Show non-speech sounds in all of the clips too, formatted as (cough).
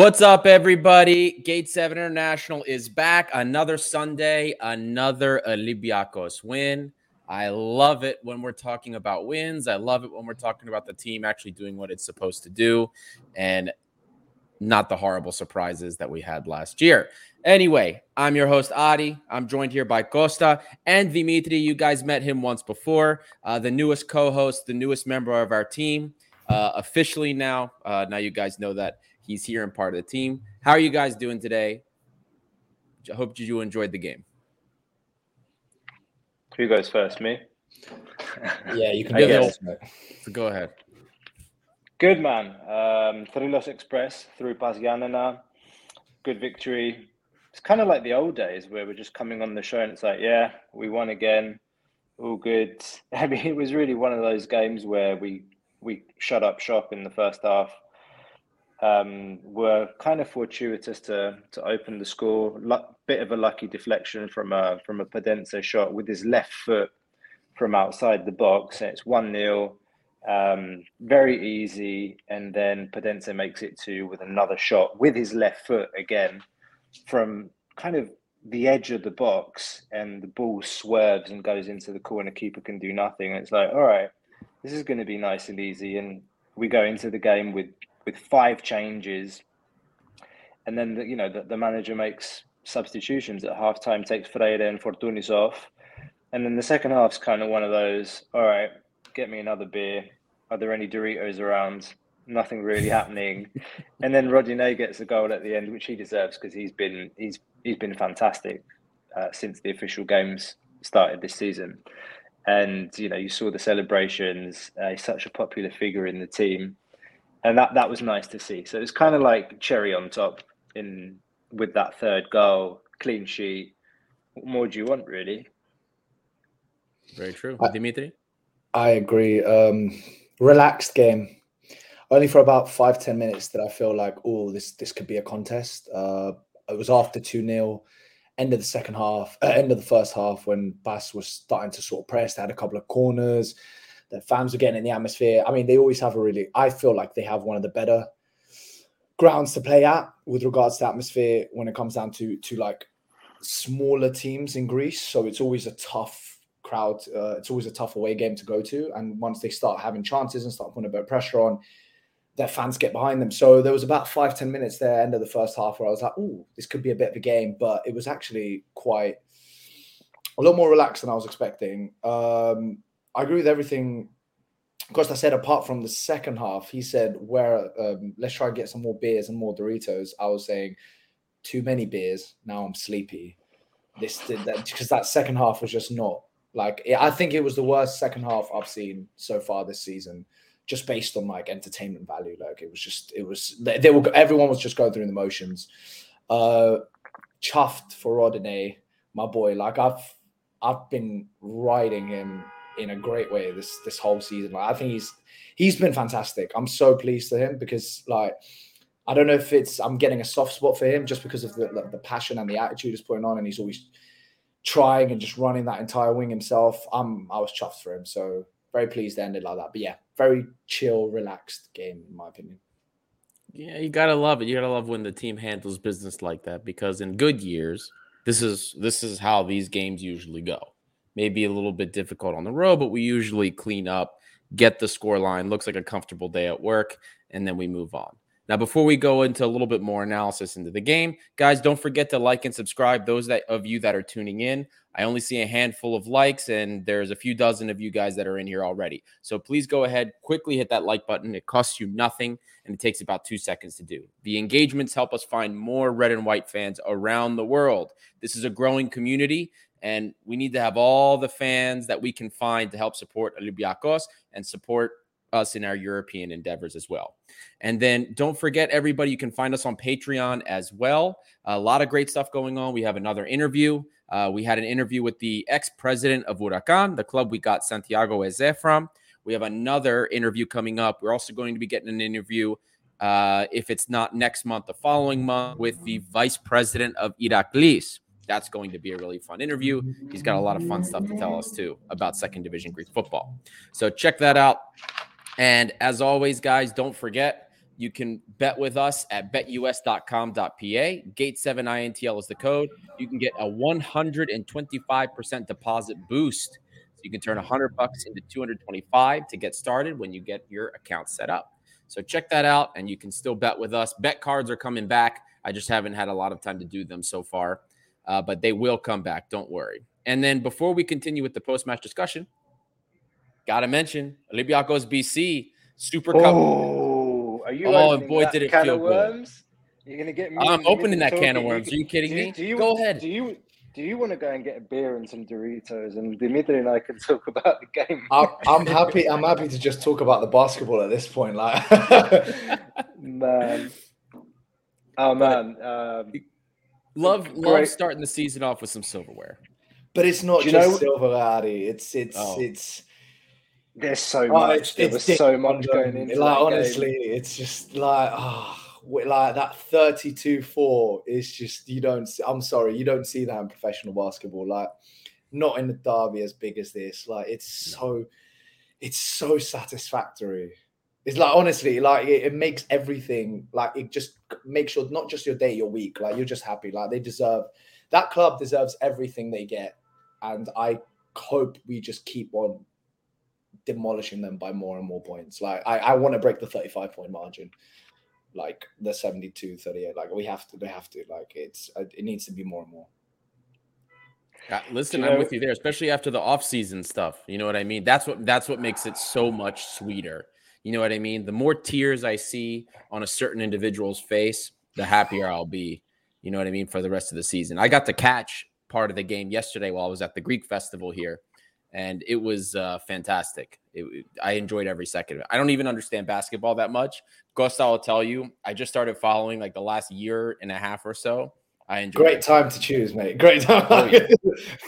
What's up, everybody? Gate 7 International is back. Another Sunday, another Olympiacos win. I love it when we're talking about wins. I love it when we're talking about the team actually doing what it's supposed to do and not the horrible surprises that we had last year. Anyway, I'm your host, Adi. I'm joined here by Costa and Dimitri. You guys met him once before, uh, the newest co host, the newest member of our team. Uh, officially now, uh, now you guys know that He's here and part of the team. How are you guys doing today? I hope you enjoyed the game. Who goes first? Me? (laughs) yeah, you can do it. So go ahead. Good man. Um, Thrylos Express through PAS Giannina. Good victory. It's kind of like the old days where we're just coming on the show and it's like, yeah, we won again. All good. (laughs) I mean, it was really one of those games where we we shut up shop in the first half um, were kind of fortuitous to to open the score. L- bit of a lucky deflection from a from a Podence shot with his left foot from outside the box. And it's one 0 um, very easy, and then Podence makes it two with another shot with his left foot again from kind of the edge of the box, and the ball swerves and goes into the corner. Keeper can do nothing. And it's like, all right, this is going to be nice and easy, and we go into the game with with five changes, and then the, you know the, the manager makes substitutions at halftime, takes Freire and Fortounis off, and then the second half's kind of one of those. All right, get me another beer. Are there any Doritos around? Nothing really (laughs) happening, and then Rodinei gets a goal at the end, which he deserves because he's been he's he's been fantastic uh, since the official games started this season. And you know, you saw the celebrations. Uh, he's such a popular figure in the team and that that was nice to see. So it's kind of like cherry on top in with that third goal, clean sheet. What more do you want, really? Very true, Dimitri. I agree. Um, relaxed game. Only for about five ten minutes that I feel like, oh, this this could be a contest. Uh, it was after two 0 end of the second half, uh, end of the first half when PAS was starting to sort of press. They had a couple of corners the fans were getting in the atmosphere. I mean, they always have a really, I feel like they have one of the better grounds to play at with regards to atmosphere when it comes down to to like smaller teams in Greece. So it's always a tough crowd. Uh, it's always a tough away game to go to. And once they start having chances and start putting a bit of pressure on, their fans get behind them. So there was about five ten minutes there, end of the first half, where I was like, oh, this could be a bit of a game. But it was actually quite a lot more relaxed than I was expecting. Um, I agree with everything Costa said. Apart from the second half, he said, "Where um, let's try and get some more beers and more Doritos." I was saying, "Too many beers. Now I'm sleepy." This did that because that second half was just not like I think it was the worst second half I've seen so far this season, just based on like entertainment value. Like it was just it was they, they were everyone was just going through the motions. Uh, chuffed for Rodinei, my boy. Like I've I've been riding him in a great way this this whole season. Like I think he's he's been fantastic. I'm so pleased for him because like I don't know if it's I'm getting a soft spot for him just because of the the passion and the attitude he's putting on, and he's always trying and just running that entire wing himself. I'm I was chuffed for him, so very pleased it like that. But yeah, very chill, relaxed game in my opinion. Yeah, you gotta love it. You gotta love when the team handles business like that because in good years, this is this is how these games usually go maybe a little bit difficult on the road, but we usually clean up, get the score line, looks like a comfortable day at work, and then we move on. Now, before we go into a little bit more analysis into the game, guys, don't forget to like and subscribe. Those that of you that are tuning in, I only see a handful of likes, and there's a few dozen of you guys that are in here already. So please go ahead, quickly hit that like button. It costs you nothing, and it takes about two seconds to do. The engagements help us find more red and white fans around the world. This is a growing community, and we need to have all the fans that we can find to help support Olympiacos and support us in our European endeavors as well. And then don't forget, everybody, you can find us on Patreon as well. A lot of great stuff going on. We have another interview. Uh, we had an interview with the ex president of Huracan, the club we got Santiago Hezze from. We have another interview coming up. We're also going to be getting an interview, uh, if it's not next month, the following month, with the vice president of Iraklis that's going to be a really fun interview. He's got a lot of fun stuff to tell us too about second division Greek football. So check that out. And as always, guys, don't forget You can bet with us at betus.com.pa. Gate7INTL is the code. You can get a 125% deposit boost. So you can turn 100 bucks into 225 to get started when you get your account set up. So check that out and you can still bet with us. Bet cards are coming back. I just haven't had a lot of time to do them so far, uh, but they will come back. Don't worry. And then before we continue with the post match discussion, got to mention Olympiacos BC Super Cup. Oh, are you? Oh, opening boy, that did it feel of good. worms? You're gonna get me. I'm opening that can of talking. worms. Are you kidding do me? do you- Go ahead. Do you do you want to go and get a beer and some Doritos, and Dimitri and I can talk about the game? I'm, I'm happy. I'm happy to just talk about the basketball at this point. Like, (laughs) man. Oh man. Um, Love, love Great. starting the season off with some silverware. but it's not Do you just know- silver, Addy. It's it's Oh. it's. there's so oh, much. it's, there it's was so Dick much going into Like that honestly, game. it's just like ah, we like that 32-4 is just you don't. See, I'm sorry, you don't see that in professional basketball. Like not in the derby as big as this. Like it's so, it's so satisfactory. It's like honestly, like it, it makes everything like it just makes sure not just your day, your week. Like you're just happy. Like they deserve that club deserves everything they get, and I hope we just keep on demolishing them by more and more points. Like I, I want to break the 35 point margin, like the 72, 38. Like we have to, they have to. Like it's uh, it needs to be more and more. Uh, listen, you I'm with you there, especially after the off-season stuff. You know what I mean? That's what that's what makes it so much sweeter. You know what I mean? The more tears I see on a certain individual's face, the happier I'll be. You know what I mean for the rest of the season. I got to catch part of the game yesterday while I was at the Greek festival here, and it was uh, fantastic. It, I enjoyed every second of it. I don't even understand basketball that much. Costa will tell you. I just started following like the last year and a half or so. I enjoyed Great it. time to choose, mate. Great (laughs) time. Oh, yeah.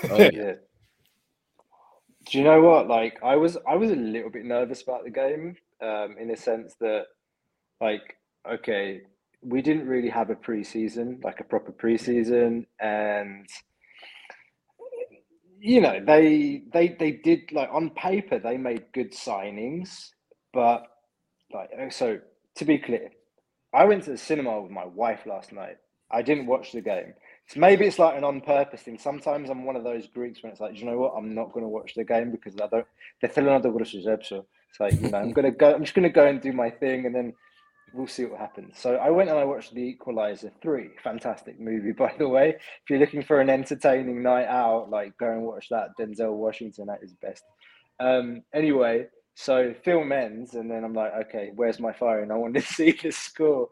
Oh, yeah. Yeah. Do you know what? Like, I was, I was a little bit nervous about the game, um, in a sense that, like, okay, we didn't really have a preseason, like a proper preseason, and you know, they, they, they did like on paper they made good signings, but like, uh, so to be clear, I went to the cinema with my wife last night. I didn't watch the game. So maybe it's like an on purpose thing. Sometimes I'm one of those Greeks when it's like, you know what? I'm not going to watch the game because I don't. Out the It's like, you know, I'm to go. I'm just to go and do my thing, and then we'll see what happens. So I went and I watched The Equalizer three. Fantastic movie, (laughs) by the way. If you're looking for an entertaining night out, like go and watch that. Denzel Washington at his best. Um, anyway, so film ends, and then I'm like, okay, where's my phone? I want to (laughs) see the score.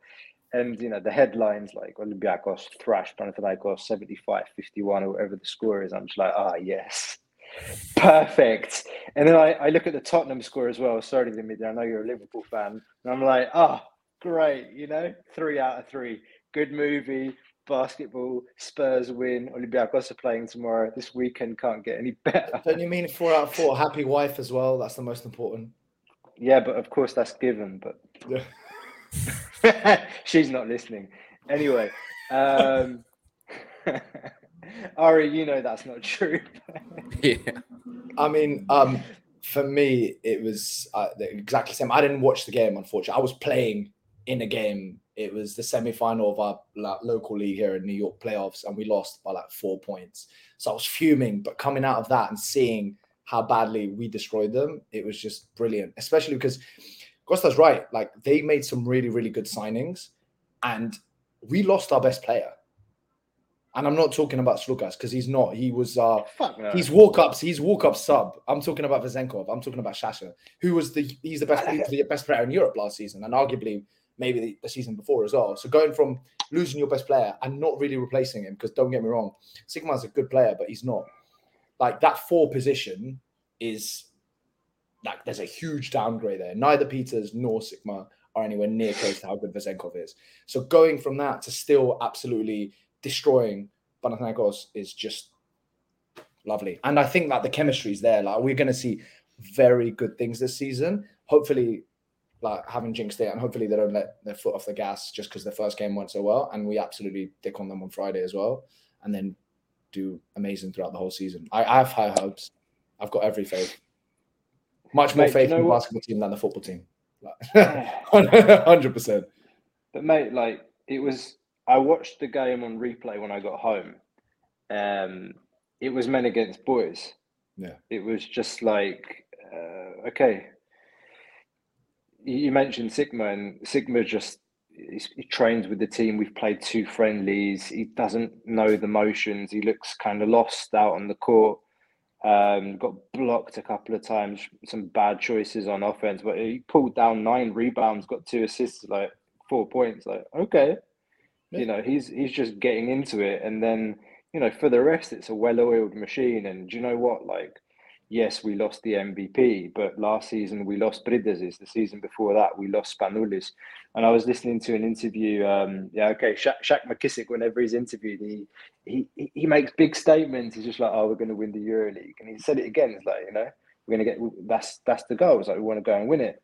And you know the headlines like Olympiacos thrashed Panathinaikos 75-51 or whatever the score is. I'm just like, ah, yes, perfect. And then I, I look at the Tottenham score as well. Sorry, Dimitri, I know you're a Liverpool fan, and I'm like, oh, great. You know, three out of three. Good movie. Basketball. Spurs win. Olympiacos are playing tomorrow. This weekend can't get any (laughs) better. Don't you mean four out of four? Happy wife as well. That's the most important. Yeah, but of course that's given. But Yeah. (laughs) She's not listening. Anyway, um, (laughs) Ari, you know that's not true. (laughs) Yeah. I mean, um, for me, it was uh, the exactly same. I didn't watch the game, unfortunately. I was playing in a game. It was the semi-final of our like, local league here in New York playoffs, and we lost by like four points. So I was fuming. But coming out of that and seeing how badly we destroyed them, it was just brilliant. Especially because Costa's right. Like they made some really, really good signings, and we lost our best player. And I'm not talking about Sloukas because he's not. He was uh no. He's Walkup's. He's Walkup sub. I'm talking about Vezenkov. I'm talking about Sasha, who was the he's the best the (laughs) best player in Europe last season, and arguably maybe the, the season before as well. So going from losing your best player and not really replacing him, because don't get me wrong, Sikma's a good player, but he's not. Like that four position is like there's a huge downgrade there. Neither Peters nor Sigma are anywhere near close to how good Vezenkov is. So going from that to still absolutely destroying Panathinaikos is just lovely. And I think that the chemistry is there. Like we're going to see very good things this season. Hopefully, like having jinxed it, and hopefully they don't let their foot off the gas just because the first game went so well. And we absolutely dick on them on Friday as well, and then do amazing throughout the whole season. I, I have high hopes. I've got every faith. Much more Mate, faith you know in the what? basketball team than the football team. (sighs) (laughs) Hundred percent. But mate, like it was. I watched the game on replay when I got home. Um, it was men against boys. Yeah. It was just like, uh, okay. You mentioned Sikma, and Sikma just he's, he trains with the team. We've played two friendlies. He doesn't know the motions. He looks kind of lost out on the court. Um, got blocked a couple of times. Some bad choices on offense, but he pulled down nine rebounds, got two assists, like four points. Like okay, Yeah. you know he's he's just getting into it, and then you know for the rest, it's a well-oiled machine. And do you know what? Like, yes, we lost the MVP, but last season we lost Bridges. The season before that, we lost Spanoulis. And I was listening to an interview. Um, yeah, okay, Shaq, Shaq McKissic. Whenever he's interviewed, he, he he- he makes big statements. He's just like, "Oh, we're going to win the EuroLeague," and he said it again. It's like, you know, we're going to get. That's that's the goal. It's like we want to go and win it.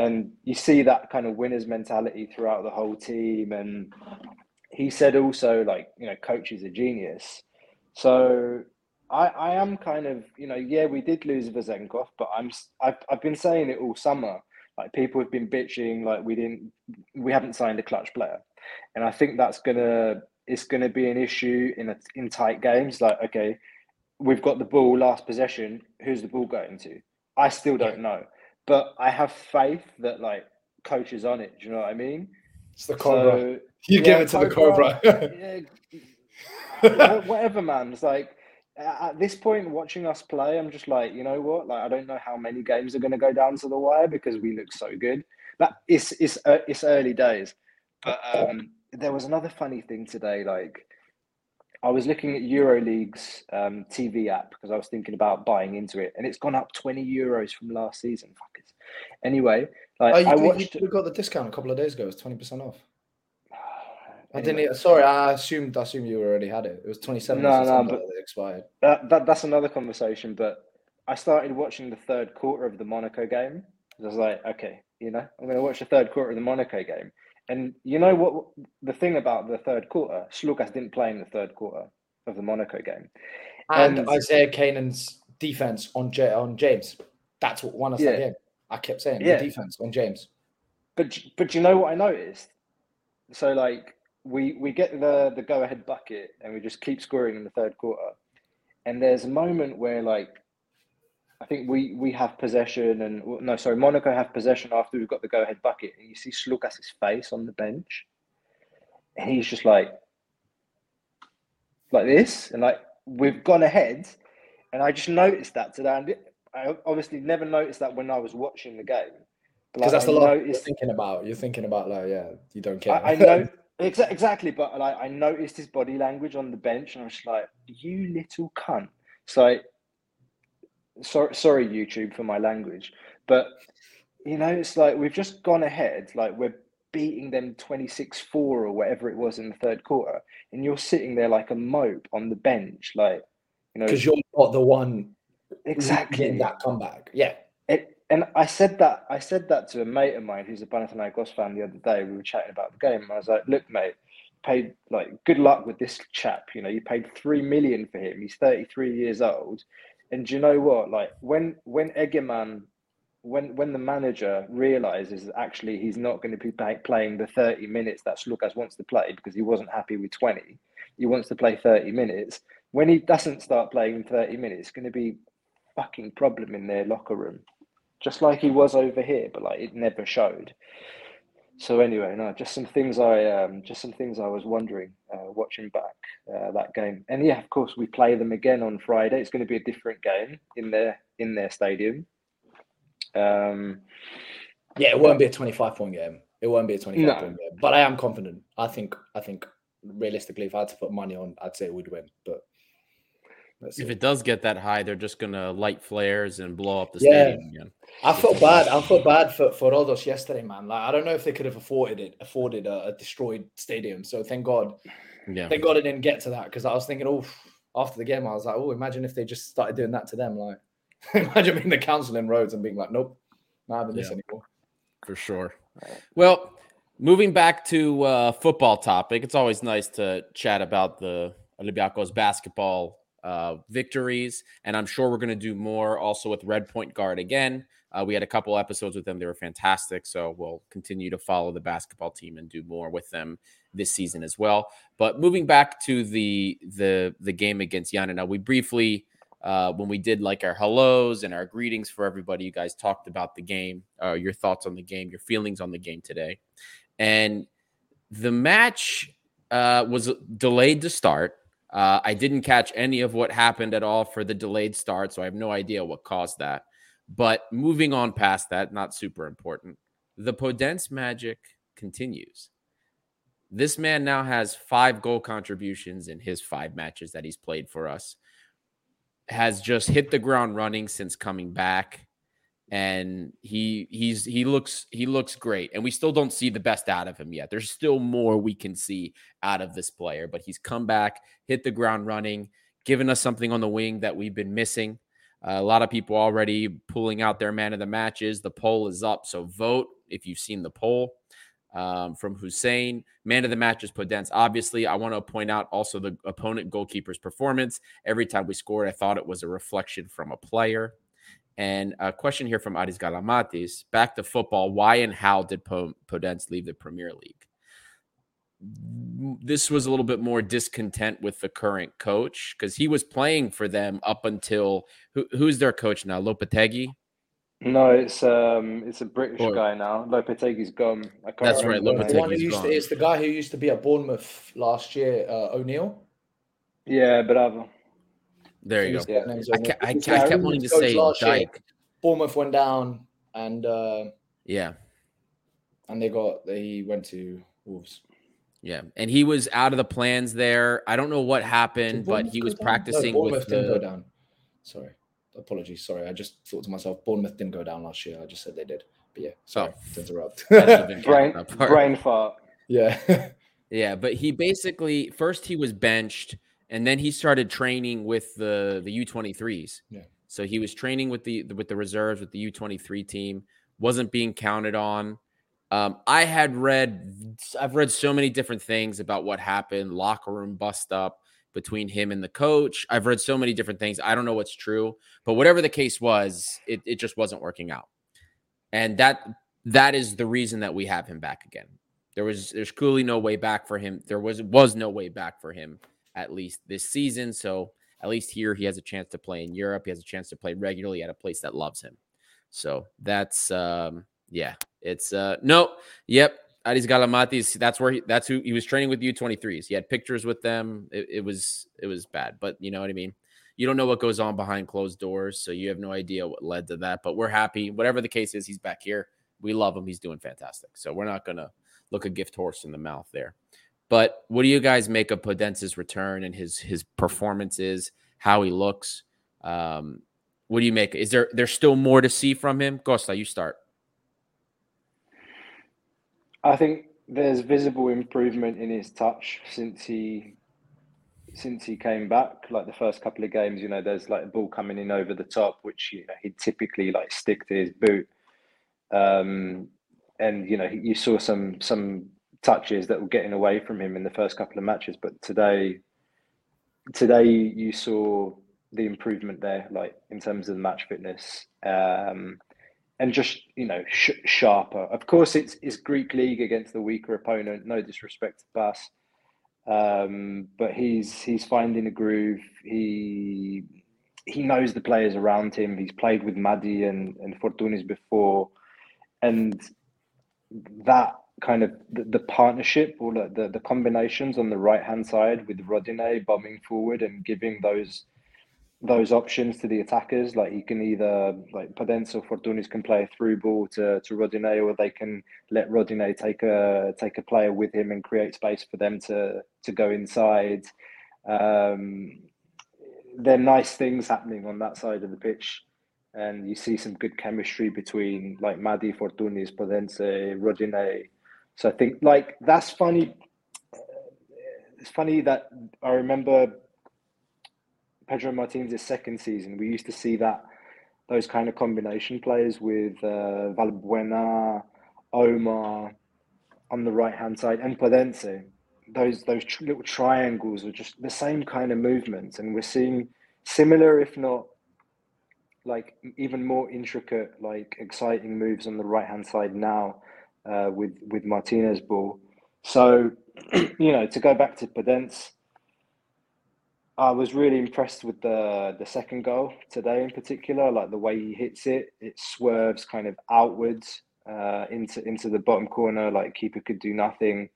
And you see that kind of winners mentality throughout the whole team. And he said also, like, you know, coach is a genius. So I, I am kind of, you know, yeah, we did lose Vezenkov, but I'm, I've, I've been saying it all summer. Like people have been bitching, like we didn't, we haven't signed a clutch player, and I think that's gonna, it's gonna be an issue in a, in tight games. Like, okay, we've got the ball last possession. Who's the ball going to? I still don't know, but I have faith that like coach is on it. Do you know what I mean? It's the Cobra. So, you yeah, give it to the Cobra. Cobra. yeah, (laughs) whatever, man. It's like at this point, watching us play, I'm just like, you know what? Like, I don't know how many games are going to go down to the wire because we look so good. But it's it's uh, it's early days. But um, there was another funny thing today. Like, I was looking at EuroLeague's um, TV app because I was thinking about buying into it, and it's gone up 20 euros from last season. Fuckers. Anyway, like Oh, you, I watched. you got the discount a couple of days ago. It was twenty percent off. (sighs) I didn't. Sorry, I assumed. I assumed you already had it. It was twenty seven. No, no, but- it expired. that, that that's another conversation. But I started watching the third quarter of the Monaco game. I was like, okay, you know, I'm going to watch the third quarter of the Monaco game. And you know what? The thing about the third quarter, Sloukas didn't play in the third quarter of the Monaco game. And, And- Isaiah Canaan's defense on J- on James. That's what won us that game. I kept saying Yeah. the defense on James. But but you know what I noticed? So like we we get the the go ahead bucket and we just keep scoring in the third quarter. And there's a moment where like I think we we have possession and no sorry Monaco have possession after we've got the go ahead bucket and you see Sloukas' face on the bench and he's just like like this and like we've gone ahead and I just noticed that today and I obviously never noticed that when I was watching the game. Because like, that's the lot you're thinking about. You're thinking about like, yeah, you don't care. I, I know exa- exactly, but like I noticed his body language on the bench, and I was just like, "You little cunt." So, sorry, sorry, YouTube for my language, but you know, it's like we've just gone ahead, like we're beating them 26-4 or whatever it was in the third quarter, and you're sitting there like a mope on the bench, like you know, because you're not the one exactly in that comeback. Yeah, it, and I said that I said that to a mate of mine who's a Panathinaikos fan the other day. We were chatting about the game. And I was like, "Look, mate, paid like good luck with this chap. You know, you paid three million for him. He's thirty three years old, and do you know what? Like when when Egeman, when when the manager realizes that actually he's not going to be play, playing the thirty minutes that Sloukas wants to play because he wasn't happy with twenty, he wants to play thirty minutes. When he doesn't start playing thirty minutes, it's going to be fucking problem in their locker room just like he was over here, but like it never showed. So anyway, no, just some things I um, just some things I was wondering uh, watching back uh, that game, and yeah, of course we play them again on Friday. It's going to be a different game in their in their stadium. Um, yeah, it won't be a 25 point game. It won't be a 25 No. point game. But I am confident. I think. I think realistically, if I had to put money on, I'd say we'd win. But let's see. If it does get that high, they're just gonna light flares and blow up the Yeah. stadium again. I felt bad. I felt bad for for Rodos yesterday, man. Like I don't know if they could have afforded it, afforded a, a destroyed stadium. So thank God, Yeah. thank God it didn't get to that because I was thinking, oh, after the game, I was like, oh, imagine if they just started doing that to them. Like, (laughs) imagine being the council in Rhodes and being like, nope, not having this Yeah. anymore. for sure. Well, moving back to uh, football topic, it's always nice to chat about the Olympiacos basketball uh, victories, and I'm sure we're going to do more also with Red Point Guard again. Uh, we had a couple episodes with them; they were fantastic. So we'll continue to follow the basketball team and do more with them this season as well. But moving back to the the the game against Giannina, we briefly uh, when we did like our hellos and our greetings for everybody, you guys talked about the game, uh, your thoughts on the game, your feelings on the game today, and the match uh, was delayed to start. Uh, I didn't catch any of what happened at all for the delayed start, so I have no idea what caused that. But moving on past that, not super important. The Podence magic continues. This man now has five goal contributions in his five matches that he's played for us. Has just hit the ground running since coming back and he he's he looks he looks great and we still don't see the best out of him yet there's still more we can see out of this player but he's come back hit the ground running given us something on the wing that we've been missing uh, a lot of people already pulling out their man of the matches the poll is up so vote if you've seen the poll um, from Hussein. Man of the match is Podence. Obviously, I want to point out also the opponent goalkeeper's performance. Every time we scored, I thought it was a reflection from a player. And a question here from Aris Galamatis back to football. Why and how did Podence leave the Premier League? This was a little bit more discontent with the current coach because he was playing for them up until who, who's their coach now? Lopetegui? No, it's um, it's a British or, guy now. Lopetegui's gone. that's right. Lopetegui's gone. To, it's the guy who used to be at Bournemouth last year, uh, O'Neil. Yeah, bravo. There you go. Yeah. I, kept, I, I kept wanting to say Dyke. Bournemouth went down, and uh, yeah, and they got they went to Wolves. Yeah, and he was out of the plans there. I don't know what happened, but he was practicing no, with didn't the... go down. Sorry, apologies. Sorry, I just thought to myself, Bournemouth didn't go down last year. I just said they did. But yeah, sorry oh. to interrupt. (laughs) (laughs) brain, brain fart. Yeah. (laughs) yeah, but he basically first he was benched and then he started training with the the U23s. Yeah. So he was training with the with the reserves with the U23 team, wasn't being counted on. Um, I had read I've read so many different things about what happened, locker room bust up between him and the coach. I've read so many different things. I don't know what's true, but whatever the case was, it, it just wasn't working out. And that that is the reason that we have him back again. There was there's clearly no way back for him. There was was no way back for him at least this season. So at least here he has a chance to play in Europe. He has a chance to play regularly at a place that loves him. So that's um yeah, it's uh no, yep. Aris Galamatis, that's where he that's who he was training with U23s. He had pictures with them. It, it was it was bad, but you know what I mean? You don't know what goes on behind closed doors, so you have no idea what led to that. But we're happy. Whatever the case is, he's back here. We love him. He's doing fantastic. So we're not gonna look a gift horse in the mouth there. But what do you guys make of Podence's return and his his performances, how he looks? Um, what do you make? Is there there's still more to see from him? Costa, you start. I think there's visible improvement in his touch since he since he came back. Like the first couple of games, you know, there's like a ball coming in over the top, which you know he'd typically like stick to his boot. Um, and you know, you saw some some touches that were getting away from him in the first couple of matches. But today, today you saw the improvement there, like in terms of the match fitness, um, and just you know sh- sharper. Of course, it's it's Greek league against the weaker opponent. No disrespect to PAS, um, but he's he's finding a groove. He he knows the players around him. He's played with Mady and and Fortounis before, and that kind of the, the partnership or the, the, the combinations on the right hand side with Rodinei bombing forward and giving those those options to the attackers. Like he can either like Podence or Fortounis can play a through ball to to Rodinei, or they can let Rodinei take a take a player with him and create space for them to to go inside. Um, there are nice things happening on that side of the pitch. And you see some good chemistry between like Mady, Fortounis, Podence, Rodinei, so I think like that's funny. It's funny that I remember Pedro Martins' second season. We used to see that those kind of combination players with uh, Valbuena, Omar on the right hand side, and Podence. Those those tr- little triangles were just the same kind of movements, and we're seeing similar, if not like even more intricate, like exciting moves on the right hand side now uh, with with Martinez ball. So, (clears throat) you know, to go back to Podence, I was really impressed with the the second goal today in particular. Like the way he hits it, it swerves kind of outwards uh, into into the bottom corner. Like keeper could do nothing.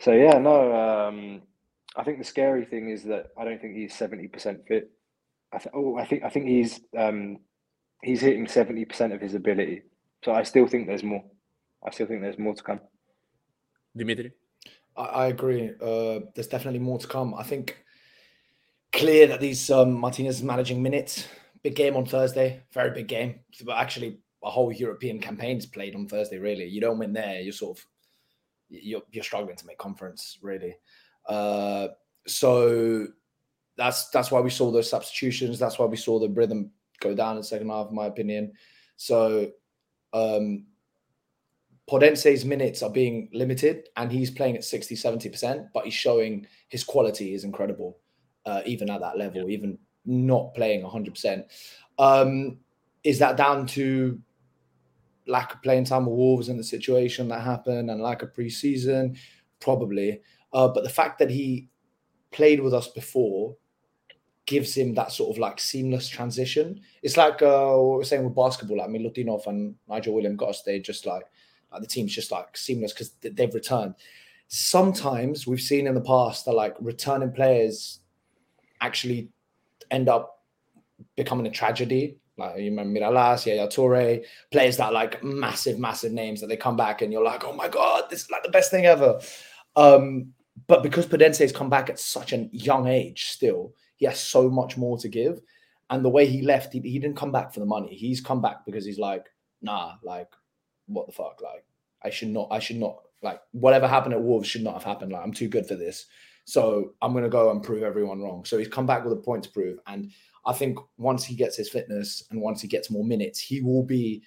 So yeah, no. Um, I think the scary thing is that I don't think he's seventy percent fit. I th- oh, I think I think he's um, he's hitting seventy percent of his ability. So I still think there's more. I still think there's more to come. Dimitri, I, I agree. Uh, there's definitely more to come. I think clear that these um, Martinez is managing minutes. Big game on Thursday, very big game. But actually, a whole European campaign is played on Thursday. Really, you don't win there, you're sort of you're you're struggling to make conference. Really, uh, so that's that's why we saw those substitutions. That's why we saw the rhythm go down in the second half, in my opinion. So um Podence's minutes are being limited and he's playing at 60, 70%, but he's showing his quality is incredible, uh, even at that level, yeah. even not playing 100%. Um, is that down to lack of playing time with Wolves and the situation that happened and lack of preseason? Probably. Uh, but the fact that he played with us before gives him that sort of like seamless transition. It's like uh, what we're saying with basketball. Like, I mean, Lutinov and Nigel Williams-Goss. They just like, like the team's just like seamless because they've returned. Sometimes we've seen in the past that like returning players actually end up becoming a tragedy. Like you remember Mirallas, Yaya Toure, players that like massive, massive names that they come back and you're like, oh my god, this is like the best thing ever. Um, but because Podence has come back at such a young age, still he has so much more to give. And the way he left, he, he didn't come back for the money. He's come back because he's like, nah, like, what the fuck? Like, I should not, I should not, like, whatever happened at Wolves should not have happened. Like, I'm too good for this. So I'm going to go and prove everyone wrong. So he's come back with a point to prove. And I think once he gets his fitness and once he gets more minutes, he will be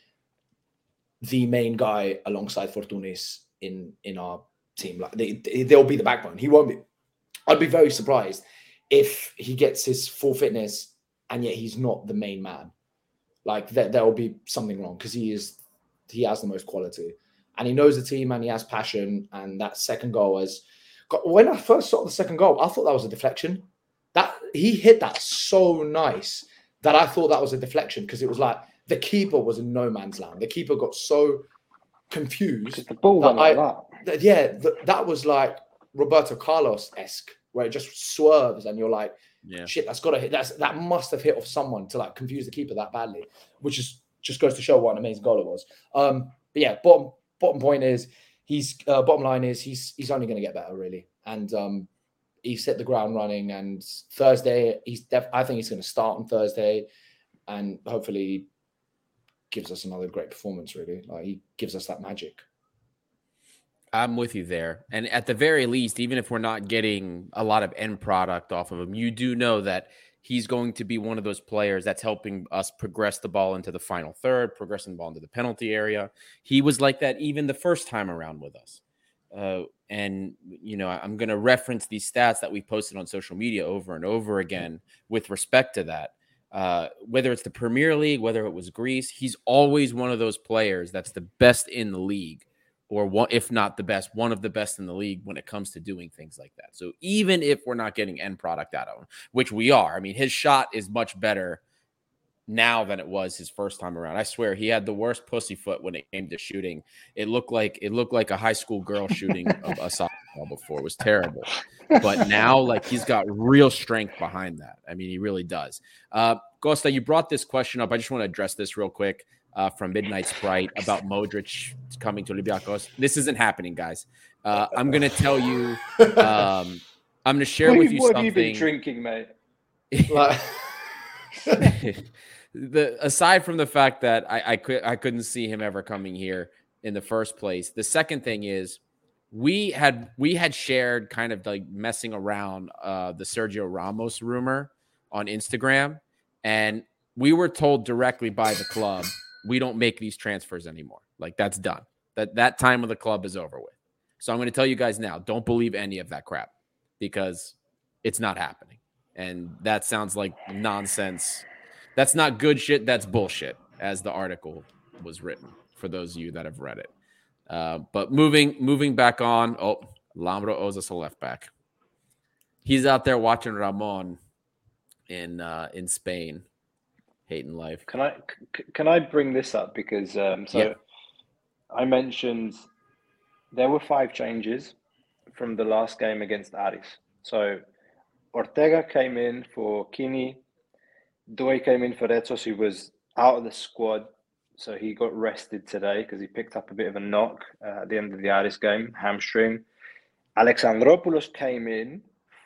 the main guy alongside Fortounis in in our team. Like they, they'll be the backbone. He won't be. I'd be very surprised if he gets his full fitness and yet he's not the main man. Like there, there will be something wrong because he is he has the most quality and he knows the team and he has passion. And that second goal was when I first saw the second goal, I thought that was a deflection. That he hit that so nice that I thought that was a deflection because it was like the keeper was in no man's land. The keeper got so confused. The ball went like I, that. Yeah, that was like Roberto Carlos esque where it just swerves and you're like, yeah. shit, that's got to hit. That's that must have hit off someone to like confuse the keeper that badly, which is just goes to show what an amazing goal it was. Um, but yeah, bottom bottom point is he's uh, bottom line is he's he's only going to get better really, and um, he's hit the ground running. And Thursday, he's def- I think he's going to start on Thursday, and hopefully gives us another great performance. Really, like he gives us that magic. I'm with you there. And at the very least, even if we're not getting a lot of end product off of him, you do know that he's going to be one of those players that's helping us progress the ball into the final third, progressing the ball into the penalty area. He was like that even the first time around with us. Uh, and, you know, I'm going to reference these stats that we posted on social media over and over again with respect to that. Uh, whether it's the Premier League, whether it was Greece, he's always one of those players that's the best in the league or one, if not the best, one of the best in the league when it comes to doing things like that. So even if we're not getting end product out of him, which we are, I mean, his shot is much better now than it was his first time around. I swear he had the worst pussy foot when it came to shooting. It looked like it looked like a high school girl shooting (laughs) a, a softball before. It was terrible. But now, like he's got real strength behind that. I mean, he really does. Uh, Costa, you brought this question up. I just want to address this real quick uh, from Midnight Sprite about Modric coming to Olympiacos. This isn't happening, guys. Uh, I'm going to tell you. Um, I'm going to share what with you what something. What have you been drinking, mate? (laughs) the aside from the fact that I, I could I couldn't see him ever coming here in the first place. The second thing is we had we had shared kind of like messing around uh, the Sergio Ramos rumor on Instagram, and we were told directly by the club we don't make these transfers anymore. Like that's done. That that time of the club is over with. So I'm going to tell you guys now, don't believe any of that crap because it's not happening. And that sounds like nonsense That's not good shit. That's bullshit, as the article was written. For those of you that have read it, uh, but moving moving back on. Oh, Lambro owes us a left back. He's out there watching Ramon in uh, in Spain, hating life. Can I can I bring this up because um, so Yeah. I mentioned there were five changes from the last game against Aris. So Ortega came in for Quini, Doi came in for Retsos, who was out of the squad. So he got rested today because he picked up a bit of a knock uh, at the end of the Aris game, hamstring. Alexandropoulos came in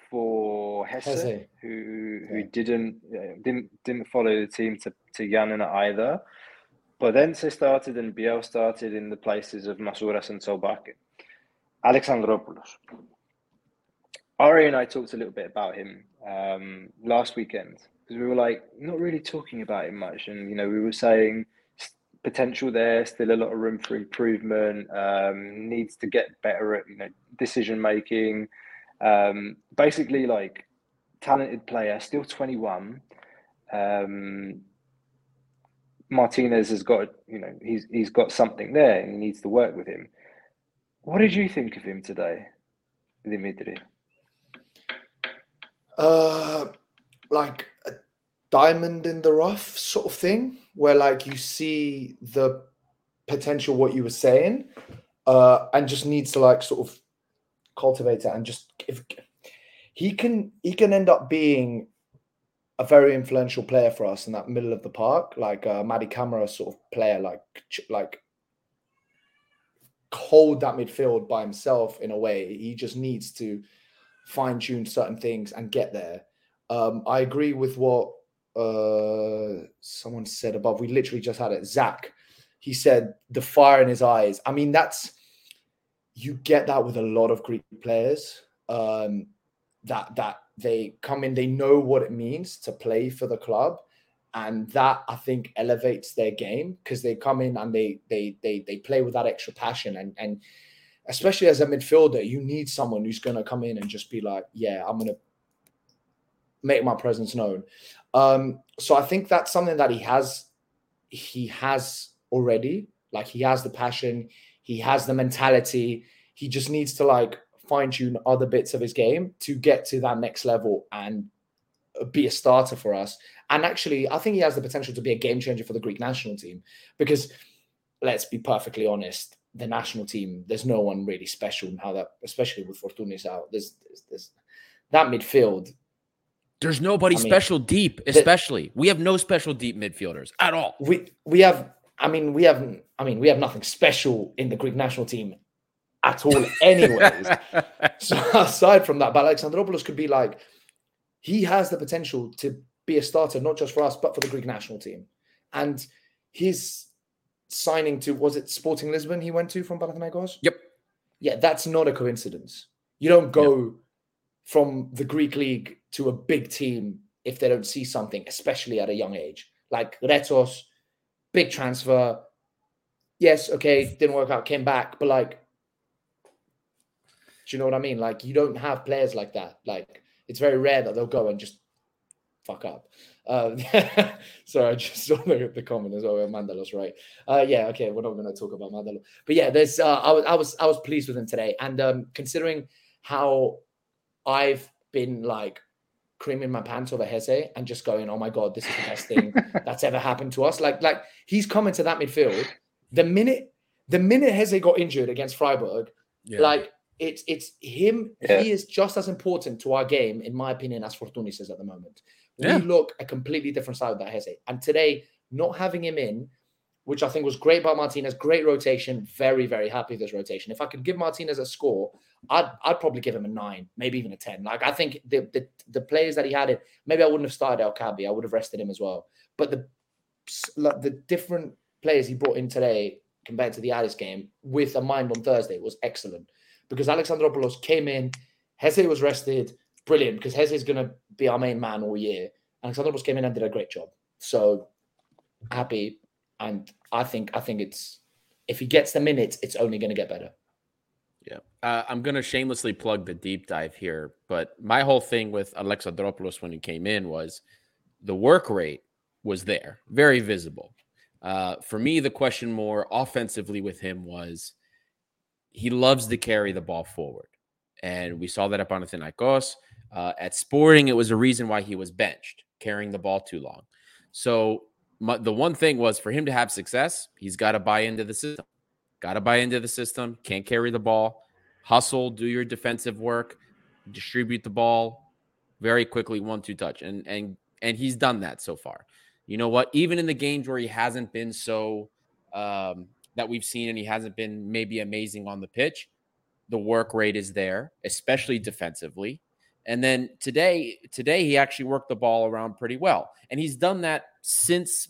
for Hezze, Hezze. who who Yeah. didn't uh, didn't didn't follow the team to to Giannina either. but then Podence started and Biel started in the places of Masouras and Solbakken. Alexandropoulos. Ari and I talked a little bit about him um, last weekend because we were like not really talking about him much, and you know we were saying potential there, still a lot of room for improvement. Um, needs to get better at you know decision making. Um, basically, like talented player, still twenty one. Um, Martinez has got you know he's he's got something there, and he needs to work with him. What did you think of him today, Dimitri? uh like a diamond in the rough sort of thing where like you see the potential what you were saying uh and just needs to like sort of cultivate it and just if he can he can end up being a very influential player for us in that middle of the park like a Mady Camara sort of player like like hold that midfield by himself in a way he just needs to fine tune certain things and get there. Um, I agree with what uh, someone said above. We literally just had it. Zach, he said the fire in his eyes. I mean, that's you get that with a lot of Greek players. Um, that that they come in, they know what it means to play for the club, and that I think elevates their game because they come in and they they they they play with that extra passion and and especially as a midfielder, you need someone who's going to come in and just be like, yeah, I'm going to make my presence known. Um, so I think that's something that he has, he has already. Like he has the passion, he has the mentality. He just needs to like fine tune other bits of his game to get to that next level and be a starter for us. And actually, I think he has the potential to be a game changer for the Greek national team because let's be perfectly honest, the national team, there's no one really special now that, especially with Fortounis out. There's, there's, there's that midfield. There's nobody I mean, special deep, especially. we have no special deep midfielders at all. We we have, I mean, we haven't. I mean, we have nothing special in the Greek national team at all, anyways. (laughs) so aside from that, but Alexandropoulos could be like, he has the potential to be a starter, not just for us, but for the Greek national team. And his signing to was it Sporting Lisbon he went to from Panathinaikos? Yep. Yeah, that's not a coincidence. You don't go from the Greek league to a big team if they don't see something, especially at a young age. Like Retsos, big transfer. Yes, okay, didn't work out, came back, but like, do you know what I mean? Like, you don't have players like that. Like, it's very rare that they'll go and just fuck up. Um, (laughs) sorry, I just saw the, the comment as well. Mantalos, right? Uh, yeah, okay, we're not going to talk about Mantalos, but yeah, there's. Uh, I was, I was, I was pleased with him today, and um, considering how I've been like creaming my pants over Hezze and just going, "Oh my god, this is the best thing (laughs) that's ever happened to us." Like, like he's coming to that midfield. The minute, the minute Hezze got injured against Freiburg, Yeah. like it's it's him. Yeah. He is just as important to our game, in my opinion, as Fortounis is at the moment. Yeah. We look a completely different side of that Hezze. And today, not having him in, which I think was great by Martinez, great rotation. Very, very happy with this rotation. If I could give Martinez a score, I'd I'd probably give him a nine, maybe even a ten. Like I think the the, the players that he had it, maybe I wouldn't have started El Kaabi. I would have rested him as well. But the like the different players he brought in today compared to the Aris game with a mind on Thursday was excellent because Alexandropoulos came in, Hezze was rested, brilliant because Hezze is going to be our main man all year. Alexandropoulos came in and did a great job. So happy, and I think I think it's if he gets the minutes, it's only going to get better. Yeah. Uh, I'm going to shamelessly plug the deep dive here, but my whole thing with Alexandropoulos when he came in was the work rate was there, very visible. Uh, for me, the question more offensively with him was he loves to carry the ball forward. And we saw that at Panathinaikos. Uh, at Sporting, it was a reason why he was benched, carrying the ball too long. So my, the one thing was for him to have success, he's got to buy into the system. Got to buy into the system. Can't carry the ball. Hustle, do your defensive work, distribute the ball very quickly, one two touch, and and and he's done that so far. You know what? Even in the games where he hasn't been so um, that we've seen, and he hasn't been maybe amazing on the pitch, the work rate is there, especially defensively. And then today, today he actually worked the ball around pretty well, and he's done that since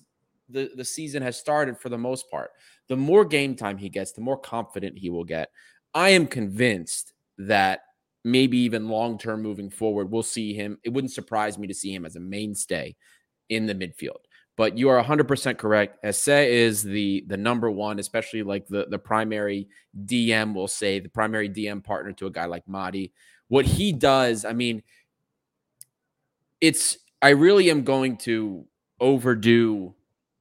the the season has started for the most part. The more game time he gets, the more confident he will get. I am convinced that maybe even long term moving forward, we'll see him. It wouldn't surprise me to see him as a mainstay in the midfield. But you are 100% correct. Hezze is the the number one, especially like the the primary DM. Will say the primary DM partner to a guy like Mady. What he does, I mean, it's. I really am going to overdo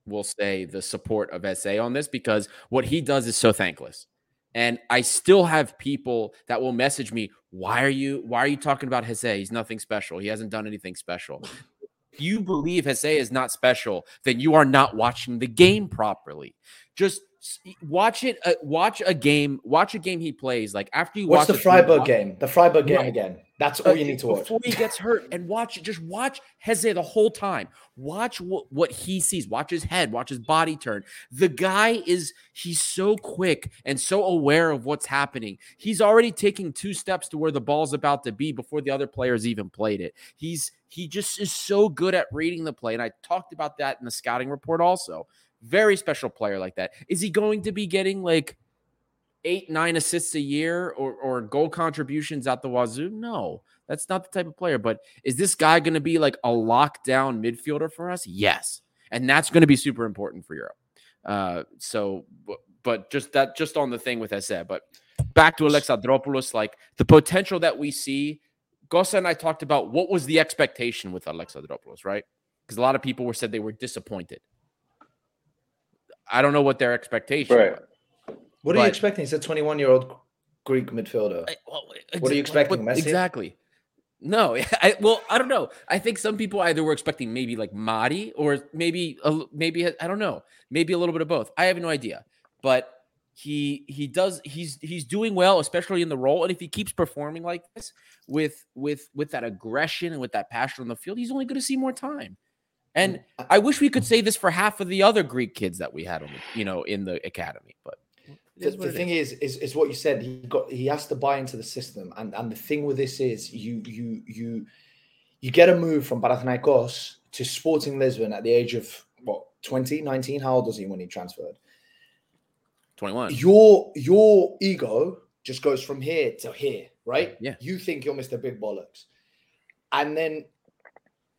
will say the support of SA on this because what he does is so thankless. And I still have people that will message me, why are you why are you talking about Hezze? He's nothing special. He hasn't done anything special. If you believe Hezze is not special, then you are not watching the game properly. Just watch it. Uh, watch a game. Watch a game he plays. Like after you watch the Freiburg game, the Freiburg game right. again. That's all uh, you need to watch before he gets hurt. And watch, just watch Hezze the whole time. Watch what, what he sees. Watch his head. Watch his body turn. The guy is he's so quick and so aware of what's happening. He's already taking two steps to where the ball's about to be before the other players even played it. He's he just is so good at reading the play. And I talked about that in the scouting report also. Very special player like that. Is he going to be getting like eight, nine assists a year or, or goal contributions out the wazoo? No, that's not the type of player. But is this guy going to be like a lockdown midfielder for us? Yes. And that's going to be super important for Europe. Uh, so, but just that, just on the thing with Hezze, but back to Alexandropoulos, like the potential that we see. Gosa and I talked about what was the expectation with Alexandropoulos, right? Because a lot of people were said they were disappointed. I don't know what their expectation right. Was. What are but, you expecting? He's a 21 year old Greek midfielder. I, well, what are you expecting? What, exactly. No, (laughs) I, well, I don't know. I think some people either were expecting maybe like Mady or maybe a, maybe I don't know, maybe a little bit of both. I have no idea, but he he does he's he's doing well, especially in the role. And if he keeps performing like this with with with that aggression and with that passion on the field, he's only going to see more time. And mm, I wish we could say this for half of the other Greek kids that we had on the, you know, in the academy. But the, the thing is. is, is what you said. He got he has to buy into the system, and and the thing with this is you you you you get a move from Panathinaikos to Sporting Lisbon at the age of what 20, 19? How old was he when he transferred? 21. Your your ego just goes from here to here, right? Yeah. You think you're Mr. Big Bollocks. And then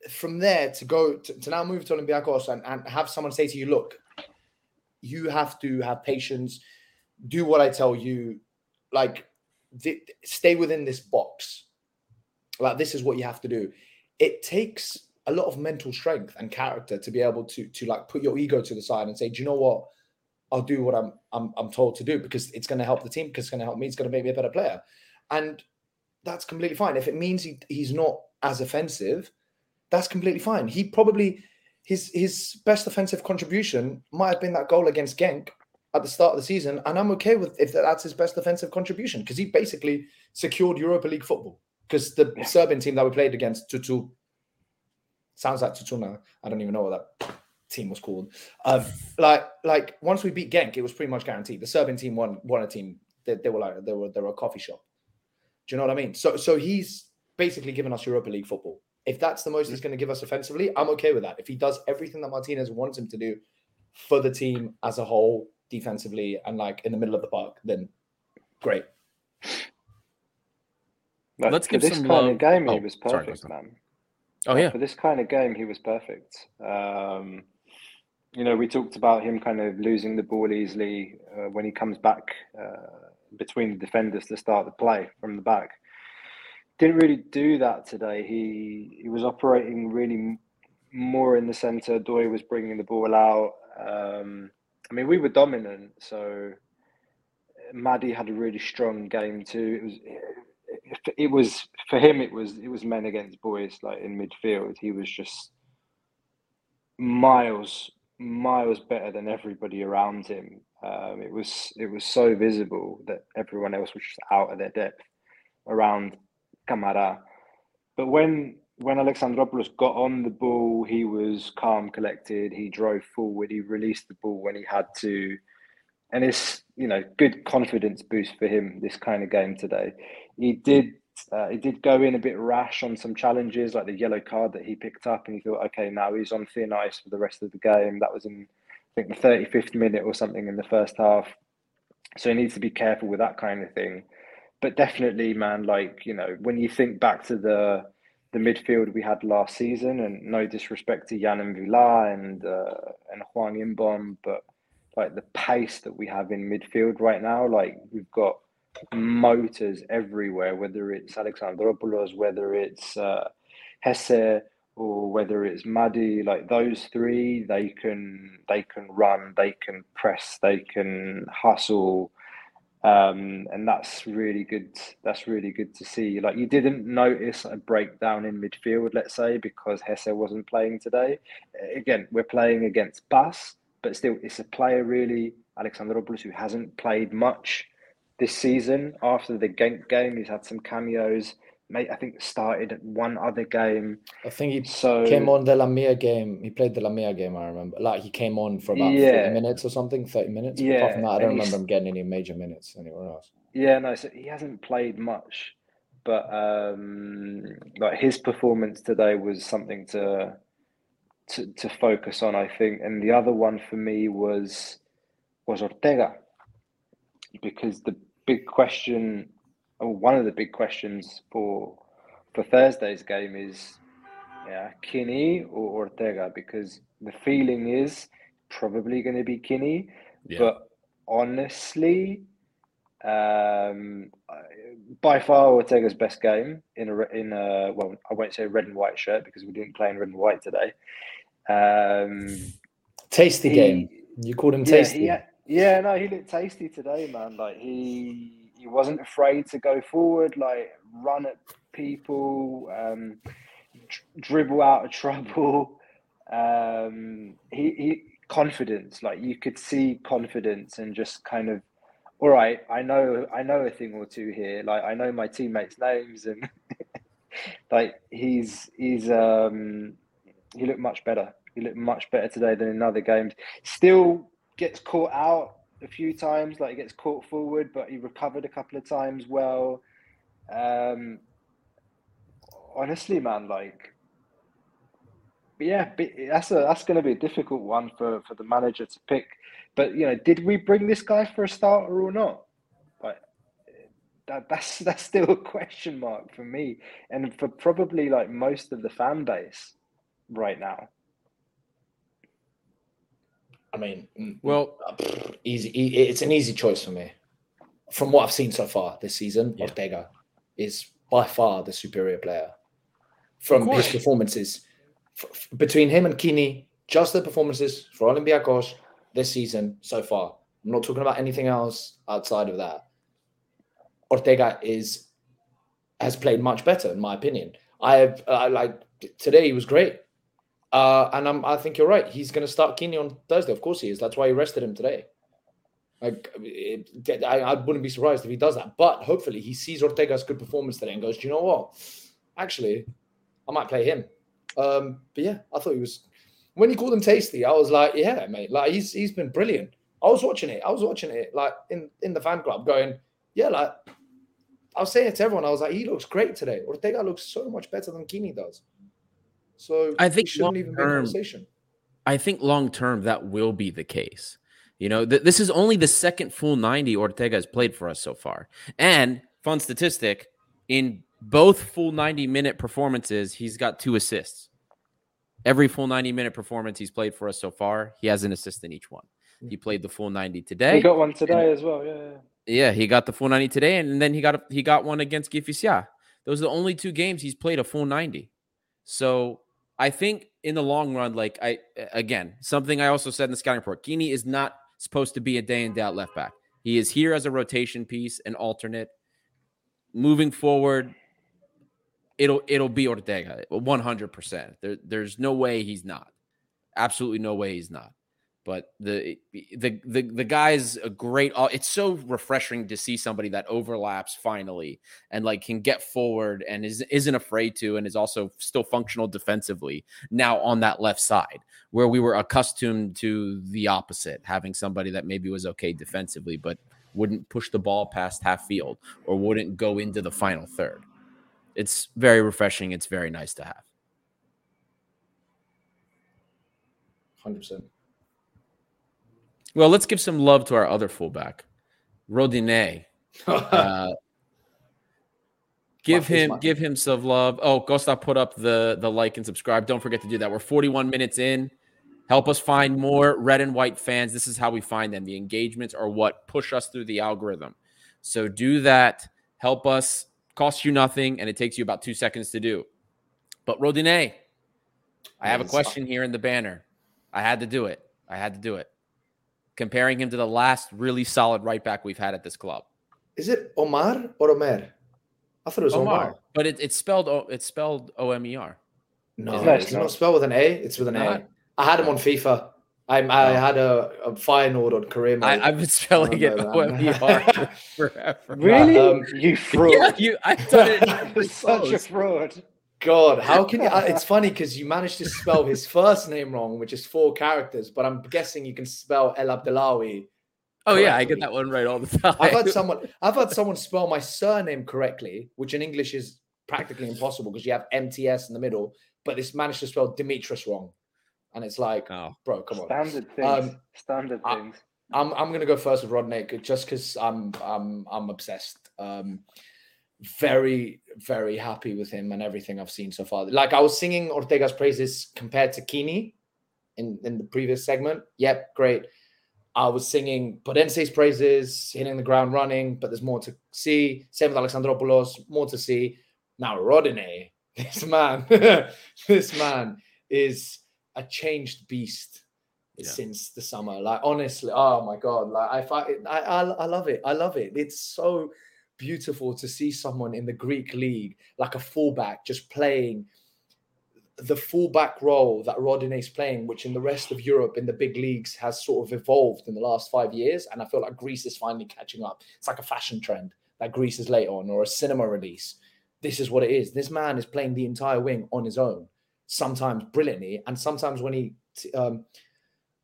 from there to go to, to now move to Olympiacos and, and have someone say to you, look, you have to have patience, do what I tell you, like th- stay within this box. Like this is what you have to do. It takes a lot of mental strength and character to be able to to like put your ego to the side and say, do you know what? I'll do what I'm I'm I'm told to do because it's going to help the team, because it's going to help me, it's going to make me a better player. And that's completely fine. If it means he, he's not as offensive, that's completely fine. He probably his his best offensive contribution might have been that goal against Genk at the start of the season, and I'm okay with if that's his best defensive contribution because he basically secured Europa League football because the. Serbian team that we played against Tutu sounds like Tutuna. I don't even know what that team was called. Um, like like once we beat Genk, it was pretty much guaranteed. The Serbian team won won a team. They, they were like they were they were a coffee shop. Do you know what I mean? So so he's basically given us Europa League football. If that's the most he's going to give us offensively, I'm okay with that. If he does everything that Martinez wants him to do for the team as a whole, defensively and like in the middle of the park, then great. But Let's give this some kind love. of game. Oh, he was perfect, sorry, man. Oh yeah, for this kind of game, he was perfect. Um, you know, we talked about him kind of losing the ball easily uh, when he comes back uh, between the defenders to start the play from the back didn't really do that today. He he was operating really more in the centre. Doy was bringing the ball out. Um, I mean, we were dominant, so Mady had a really strong game too. It was, it, was for him. It was it was men against boys, like in midfield. He was just miles miles better than everybody around him. Um, it was it was so visible that everyone else was just out of their depth around Camara. But when when Alexandropoulos got on the ball, he was calm, collected. He drove forward. He released the ball when he had to, and it's you know good confidence boost for him this kind of game today. He did uh, he did go in a bit rash on some challenges, like the yellow card that he picked up, and he thought, okay, now he's on thin ice for the rest of the game. That was in I think the thirty fifth minute or something in the first half. So he needs to be careful with that kind of thing. But definitely, man, like you know, when you think back to the the midfield we had last season, and no disrespect to Yann M'Vila and uh, and Hwang In-beom, but like the pace that we have in midfield right now, like we've got motors everywhere, whether it's Alexandropoulos, whether it's uh, Hezze, or whether it's Mady, like those three, they can they can run, they can press, they can hustle, um, and that's really good. That's really good to see. Like you didn't notice a breakdown in midfield, let's say, because Hezze wasn't playing today. Again, we're playing against PAS, but still, it's a player really, Alexandropoulos, who hasn't played much this season. After the Genk game, he's had some cameos mate, I think started one other game. I think he so, came on the Lamia game. He played the Lamia game, I remember. Like he came on for about yeah. 30 minutes or something, 30 minutes. Yeah. Apart from that, I don't remember him getting any major minutes anywhere else. Yeah, no, so he hasn't played much. But um like his performance today was something to to, to focus on, I think. And the other one for me was was Ortega. Because the big question one of the big questions for for Thursday's game is yeah, Quini or Ortega because the feeling is probably going to be Quini, yeah. but honestly, um, by far Ortega's best game in a in a well, I won't say red and white shirt because we didn't play in red and white today. Um, tasty he, game. You called him tasty. Yeah, yeah, no, he looked tasty today, man. Like he he wasn't afraid to go forward, like run at people, um, dribble out of (laughs) trouble. Um, he, he confidence, like you could see confidence and just kind of, all right, I know, I know a thing or two here. Like I know my teammates' names and (laughs) like he's he's um he looked much better. He looked much better today than in other games. Still gets caught out a few times, like he gets caught forward, but he recovered a couple of times well. Um, honestly, man, like, yeah, that's a that's going to be a difficult one for for the manager to pick. But you know, did we bring this guy for a starter or not? Like, that that's (laughs) that's still a question mark for me, and for probably like most of the fan base right now. I mean, mm, mm, well, easy. It's an easy choice for me. From what I've seen so far this season, yeah. Ortega is by far the superior player. From his performances, between him and Quini, just the performances for Olympiacos this season so far. I'm not talking about anything else outside of that. Ortega is has played much better, in my opinion. I have I like today. He was great. Uh, and I'm, I think you're right. He's going to start Quini on Thursday. Of course he is. That's why he rested him today. Like, it, I, I wouldn't be surprised if he does that. But hopefully he sees Ortega's good performance today and goes, do you know what? Actually, I might play him. Um, but yeah, I thought he was. When he called him tasty, I was like, yeah, mate. Like he's he's been brilliant. I was watching it. I was watching it like in in the fan club, going, yeah, like I was saying it to everyone. I was like, he looks great today. Ortega looks so much better than Quini does. So I think shouldn't even term, be conversation. I think long term that will be the case. You know, th- this is only the second full 90 Ortega has played for us so far. And fun statistic in both full 90 minute performances, he's got two assists. Every full 90 minute performance he's played for us so far, he has an assist in each one. He mm. played the full 90 today. He got one today and, as well. Yeah, yeah. Yeah, he got the full 90 today, and then he got a, he got one against Kifisia. Those are the only two games he's played a full 90. So I think in the long run, like I again, something I also said in the scouting report, Quini is not supposed to be a day in doubt left back. He is here as a rotation piece, an alternate. Moving forward, it'll it'll be Ortega, one hundred percent. There, there's no way he's not. Absolutely no way he's not. But the the the the guy's a great. It's so refreshing to see somebody that overlaps finally and like can get forward and is isn't afraid to and is also still functional defensively now on that left side where we were accustomed to the opposite, having somebody that maybe was okay defensively but wouldn't push the ball past half field or wouldn't go into the final third. It's very refreshing. It's very nice to have. Hundred percent. Well, let's give some love to our other fullback, Rodinei. (laughs) Uh, give him give him some love. Oh, Costa put up the the like and subscribe. Don't forget to do that. We're 41 minutes in. Help us find more red and white fans. This is how we find them. The engagements are what push us through the algorithm. So do that. Help us. Costs you nothing, and it takes you about two seconds to do. But Rodinei, I have a question here in the banner. I had to do it. I had to do it comparing him to the last really solid right back we've had at this club. Is it Omar or Omer? I thought it was Omar, Omar. but it, it's spelled it's spelled O M E R. No, it's, it's not spelled with an A. It's with an A. I had him on FIFA. I, I had a, a Feyenoord on career mode. I, have been spelling it O M E R (laughs) forever. Really? Um, you (laughs) fraud. Yeah, you, I've done it. (laughs) such a fraud. God, how can you? It's (laughs) funny because you managed to spell his first name wrong, which is four characters, but I'm guessing you can spell Elabdellaoui. Oh correctly. yeah, I get that one right all the time. I've had (laughs) someone, I've had someone spell my surname correctly, which in English is practically impossible because you have MTS in the middle, but this managed to spell Demetrius wrong, and it's like, oh. bro, come on. Standard things. Um, Standard I, things. I'm I'm gonna go first with Rodinei just because I'm I'm I'm obsessed. Um, very, very happy with him and everything I've seen so far. Like I was singing Ortega's praises compared to Quini in, in the previous segment. Yep, great. I was singing Podence's praises, hitting the ground running, but there's more to see. Same with Alexandropoulos, more to see. Now Rodinei, (laughs) this man, (laughs) this man is a changed beast yeah. since the summer. Like honestly, oh my god, like I, I, I, I love it. I love it. It's so beautiful to see someone in the Greek league, like a fullback, just playing the fullback role that Rodinei is playing, which in the rest of Europe in the big leagues has sort of evolved in the last five years. And I feel like Greece is finally catching up. It's like a fashion trend that Greece is late on or a cinema release. This is what it is. This man is playing the entire wing on his own, sometimes brilliantly, and sometimes when he um,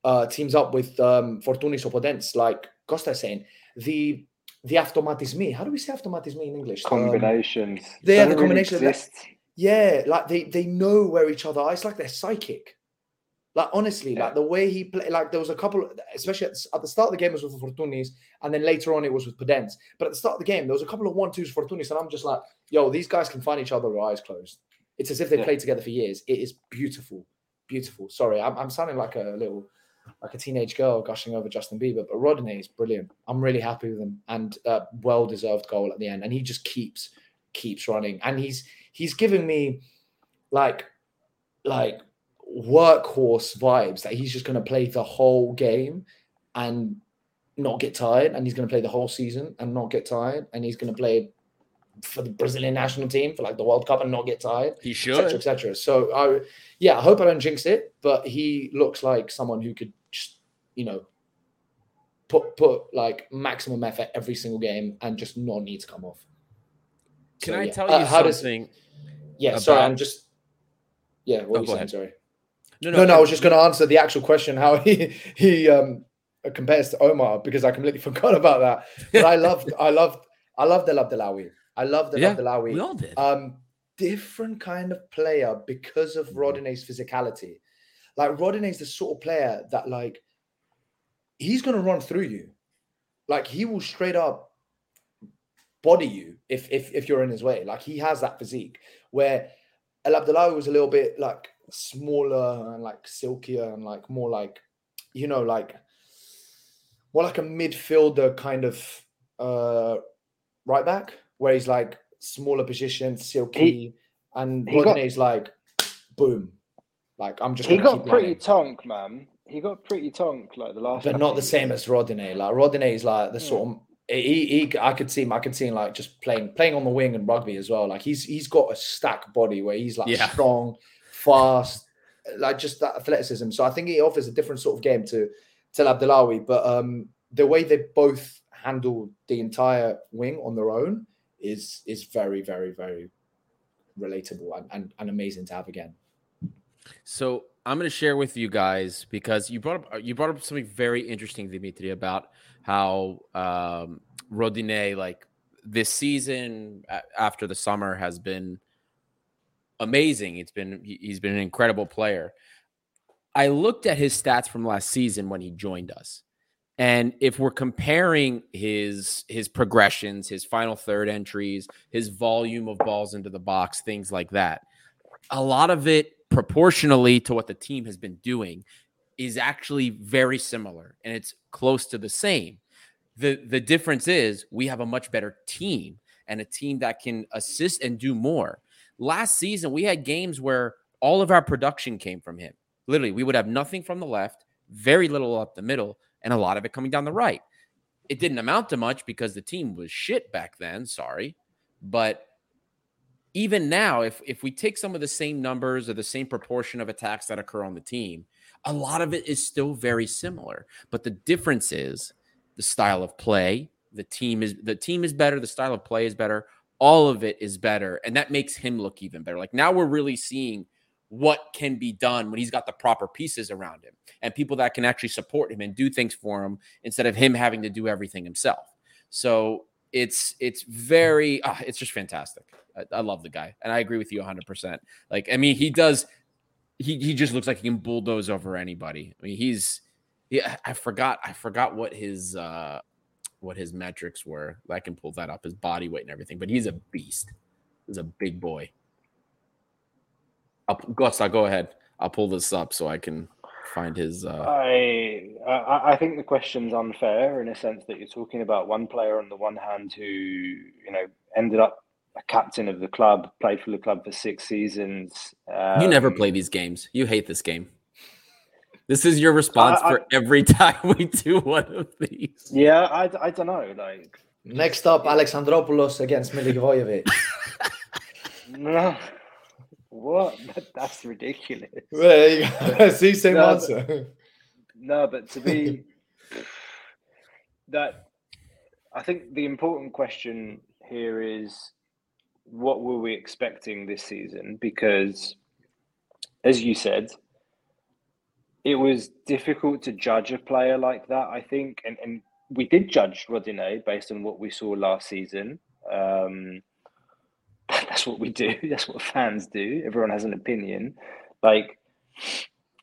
uh, teams up with um, Fortounis Opodents, like Costa saying, the the automatismi. How do we say automatismi in English? Combinations. Um, they are the combination. Really yeah, like they they know where each other are. It's like they're psychic. Like honestly, yeah. like the way he played, like there was a couple, especially at, at, the start of the game it was with Fortounis, and then later on it was with Podence. But at the start of the game, there was a couple of one twos Fortounis, and I'm just like, yo, these guys can find each other with eyes closed. It's as if they yeah. played together for years. It is beautiful, beautiful. Sorry, I'm, I'm sounding like a little like a teenage girl gushing over Justin Bieber. But Rodinei is brilliant. I'm really happy with him, and uh, well deserved goal at the end. And he just keeps keeps running, and he's he's giving me like like workhorse vibes that he's just going to play the whole game and not get tired, and he's going to play the whole season and not get tired, and he's going to play for the Brazilian national team for like the World Cup and not get tired. He should, etc. etc. So I, yeah, I hope I don't jinx it, but he looks like someone who could just, you know, put put like maximum effort every single game and just not need to come off. Can so, I yeah. tell uh, you uh, something? Does, yeah, about... sorry, I'm just. Yeah, what oh, you saying? Ahead. Sorry. No, no, no, no I was just going to answer the actual question how (laughs) he he um compares to Omar because I completely (laughs) forgot about that. But I loved, I loved, I loved the Abdellaoui. I love the yeah, Abdellaoui. We all did. Um, different kind of player because of mm-hmm. Physicality. Like Rodinei's the sort of player that like he's gonna run through you. Like he will straight up body you if if if you're in his way. Like he has that physique where Elabdellaoui was a little bit like smaller and like silkier and like more like you know like more like a midfielder kind of uh right back where he's like smaller position, silky, he, and Rodinei's got, like boom. Like I'm just. He got pretty running. tonk, man. He got pretty tonk like the last. but not the same as Rodinei. Like Rodinei is like the sort of he, he I could see him. I could see him like just playing playing on the wing and rugby as well. Like he's he's got a stack body where he's like Yeah. strong, fast, like just that athleticism. So I think he offers a different sort of game to to Abdellaoui. But um, the way they both handle the entire wing on their own is is very very very relatable and, and, and amazing to have again. So I'm going to share with you guys because you brought up you brought up something very interesting, Dimitri, about how um, Rodine, like this season after the summer, has been amazing. It's been he- he's been an incredible player. I looked at his stats from last season when he joined us. And if we're comparing his his progressions, his final third entries, his volume of balls into the box, things like that, a lot of it proportionally to what the team has been doing is actually very similar and it's close to the same. The the difference is we have a much better team and a team that can assist and do more. Last season we had games where all of our production came from him. Literally, we would have nothing from the left, very little up the middle, and a lot of it coming down the right. It didn't amount to much because the team was shit back then, sorry. But even now, if if we take some of the same numbers or the same proportion of attacks that occur on the team, a lot of it is still very similar. But the difference is the style of play. The team is the team is better. The style of play is better. All of it is better, and that makes him look even better. Like now, we're really seeing what can be done when he's got the proper pieces around him and people that can actually support him and do things for him instead of him having to do everything himself. So it's it's very ah, it's just fantastic. I, I love the guy, and I agree with you 100. percent Like I mean, he does. He he just looks like he can bulldoze over anybody. I mean, he's yeah. I forgot I forgot what his uh what his metrics were. I can pull that up, his body weight and everything. But he's a beast. He's a big boy. I'll, Costa, go ahead. I'll pull this up so I can find his. Uh, I, I I think the question's unfair in a sense that you're talking about one player on the one hand who you know ended up a captain of the club, played for the club for six seasons. Um, you never play these games. You hate this game. This is your response I- I- for every (laughs) time we do one of these. Yeah, I, I don't know. Like Next up, Alexandropoulos against Milivojevic. (laughs) no, what? (laughs) That, that's ridiculous. there you go. (laughs) (laughs) See, same No, answer. No, but to be that, I think the important question here is what were we expecting this season? Because, as you said, it was difficult to judge a player like that. I think, and, and we did judge Rodine based on what we saw last season. Um, that's what we do. (laughs) That's what fans do. Everyone has an opinion. Like,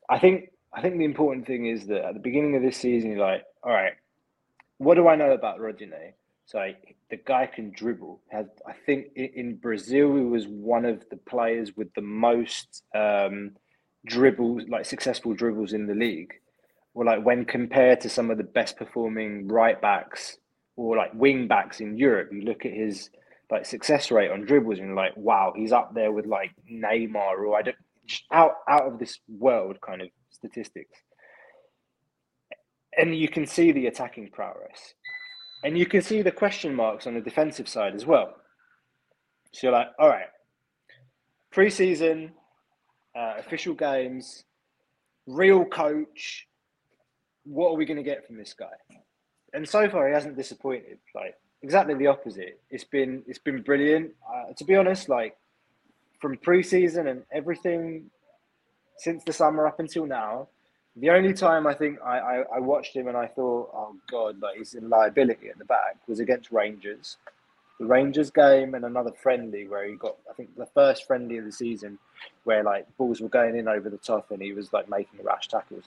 I think I think the important thing is that at the beginning of this season, you're like, all right, what do I know about Rodine? So the guy can dribble. Has I think in Brazil he was one of the players with the most um, dribbles, like successful dribbles in the league. Or like when compared to some of the best performing right backs or like wing backs in Europe, you look at his like success rate on dribbles and like, wow, he's up there with like Neymar or I don't out out of this world kind of statistics. And you can see the attacking prowess. And you can see the question marks on the defensive side as well. So you're like, all right, preseason, uh, official games, real coach. What are we going to get from this guy? And so far, he hasn't disappointed. Like exactly the opposite. It's been it's been brilliant. Uh, to be honest, like from preseason and everything since the summer up until now, the only time I think I, I, I watched him and I thought, oh god, like he's in liability at the back was against Rangers. The Rangers game and another friendly where he got I think the first friendly of the season where like balls were going in over the top and he was like making rash tackles.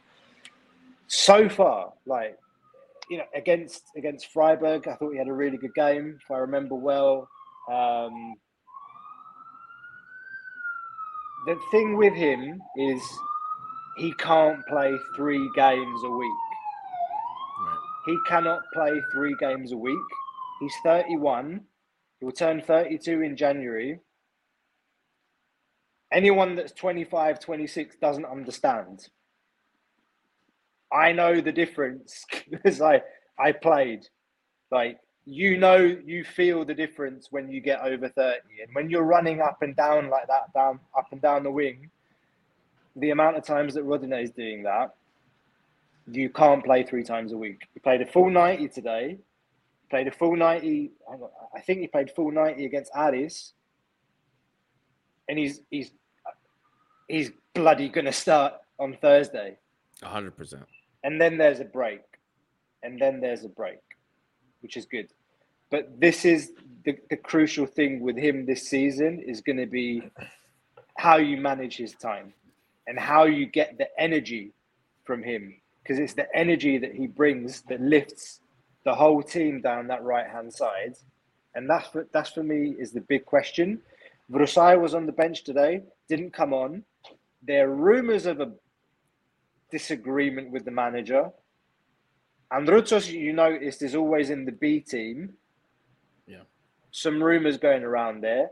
So far, like you know, against against Freiburg, I thought he had a really good game, if I remember well. Um, the thing with him is he can't play three games a week. He cannot play three games a week. He's 31. He will turn 32 in January. anyone that's 25, 26 doesn't understand. I know the difference (laughs) because I I played. Like you know, you feel the difference when you get over 30, and when you're running up and down like that, down up and down the wing. The amount of times that Rodinei is doing that, you can't play three times a week. He played a full 90 today. Played a full 90. I think he played full 90 against Addis, And he's he's he's bloody gonna start on Thursday. hundred percent. And then there's a break. And then there's a break, which is good. But this is the, the crucial thing with him this season is going to be how you manage his time and how you get the energy from him because it's the energy that he brings that lifts the whole team down that right hand side. And that's for, that's for me is the big question. Vrsaljko was on the bench today, didn't come on. There are rumors of a disagreement with the manager. And Retsos, you noticed, is always in the B team. Yeah. Some rumors going around there.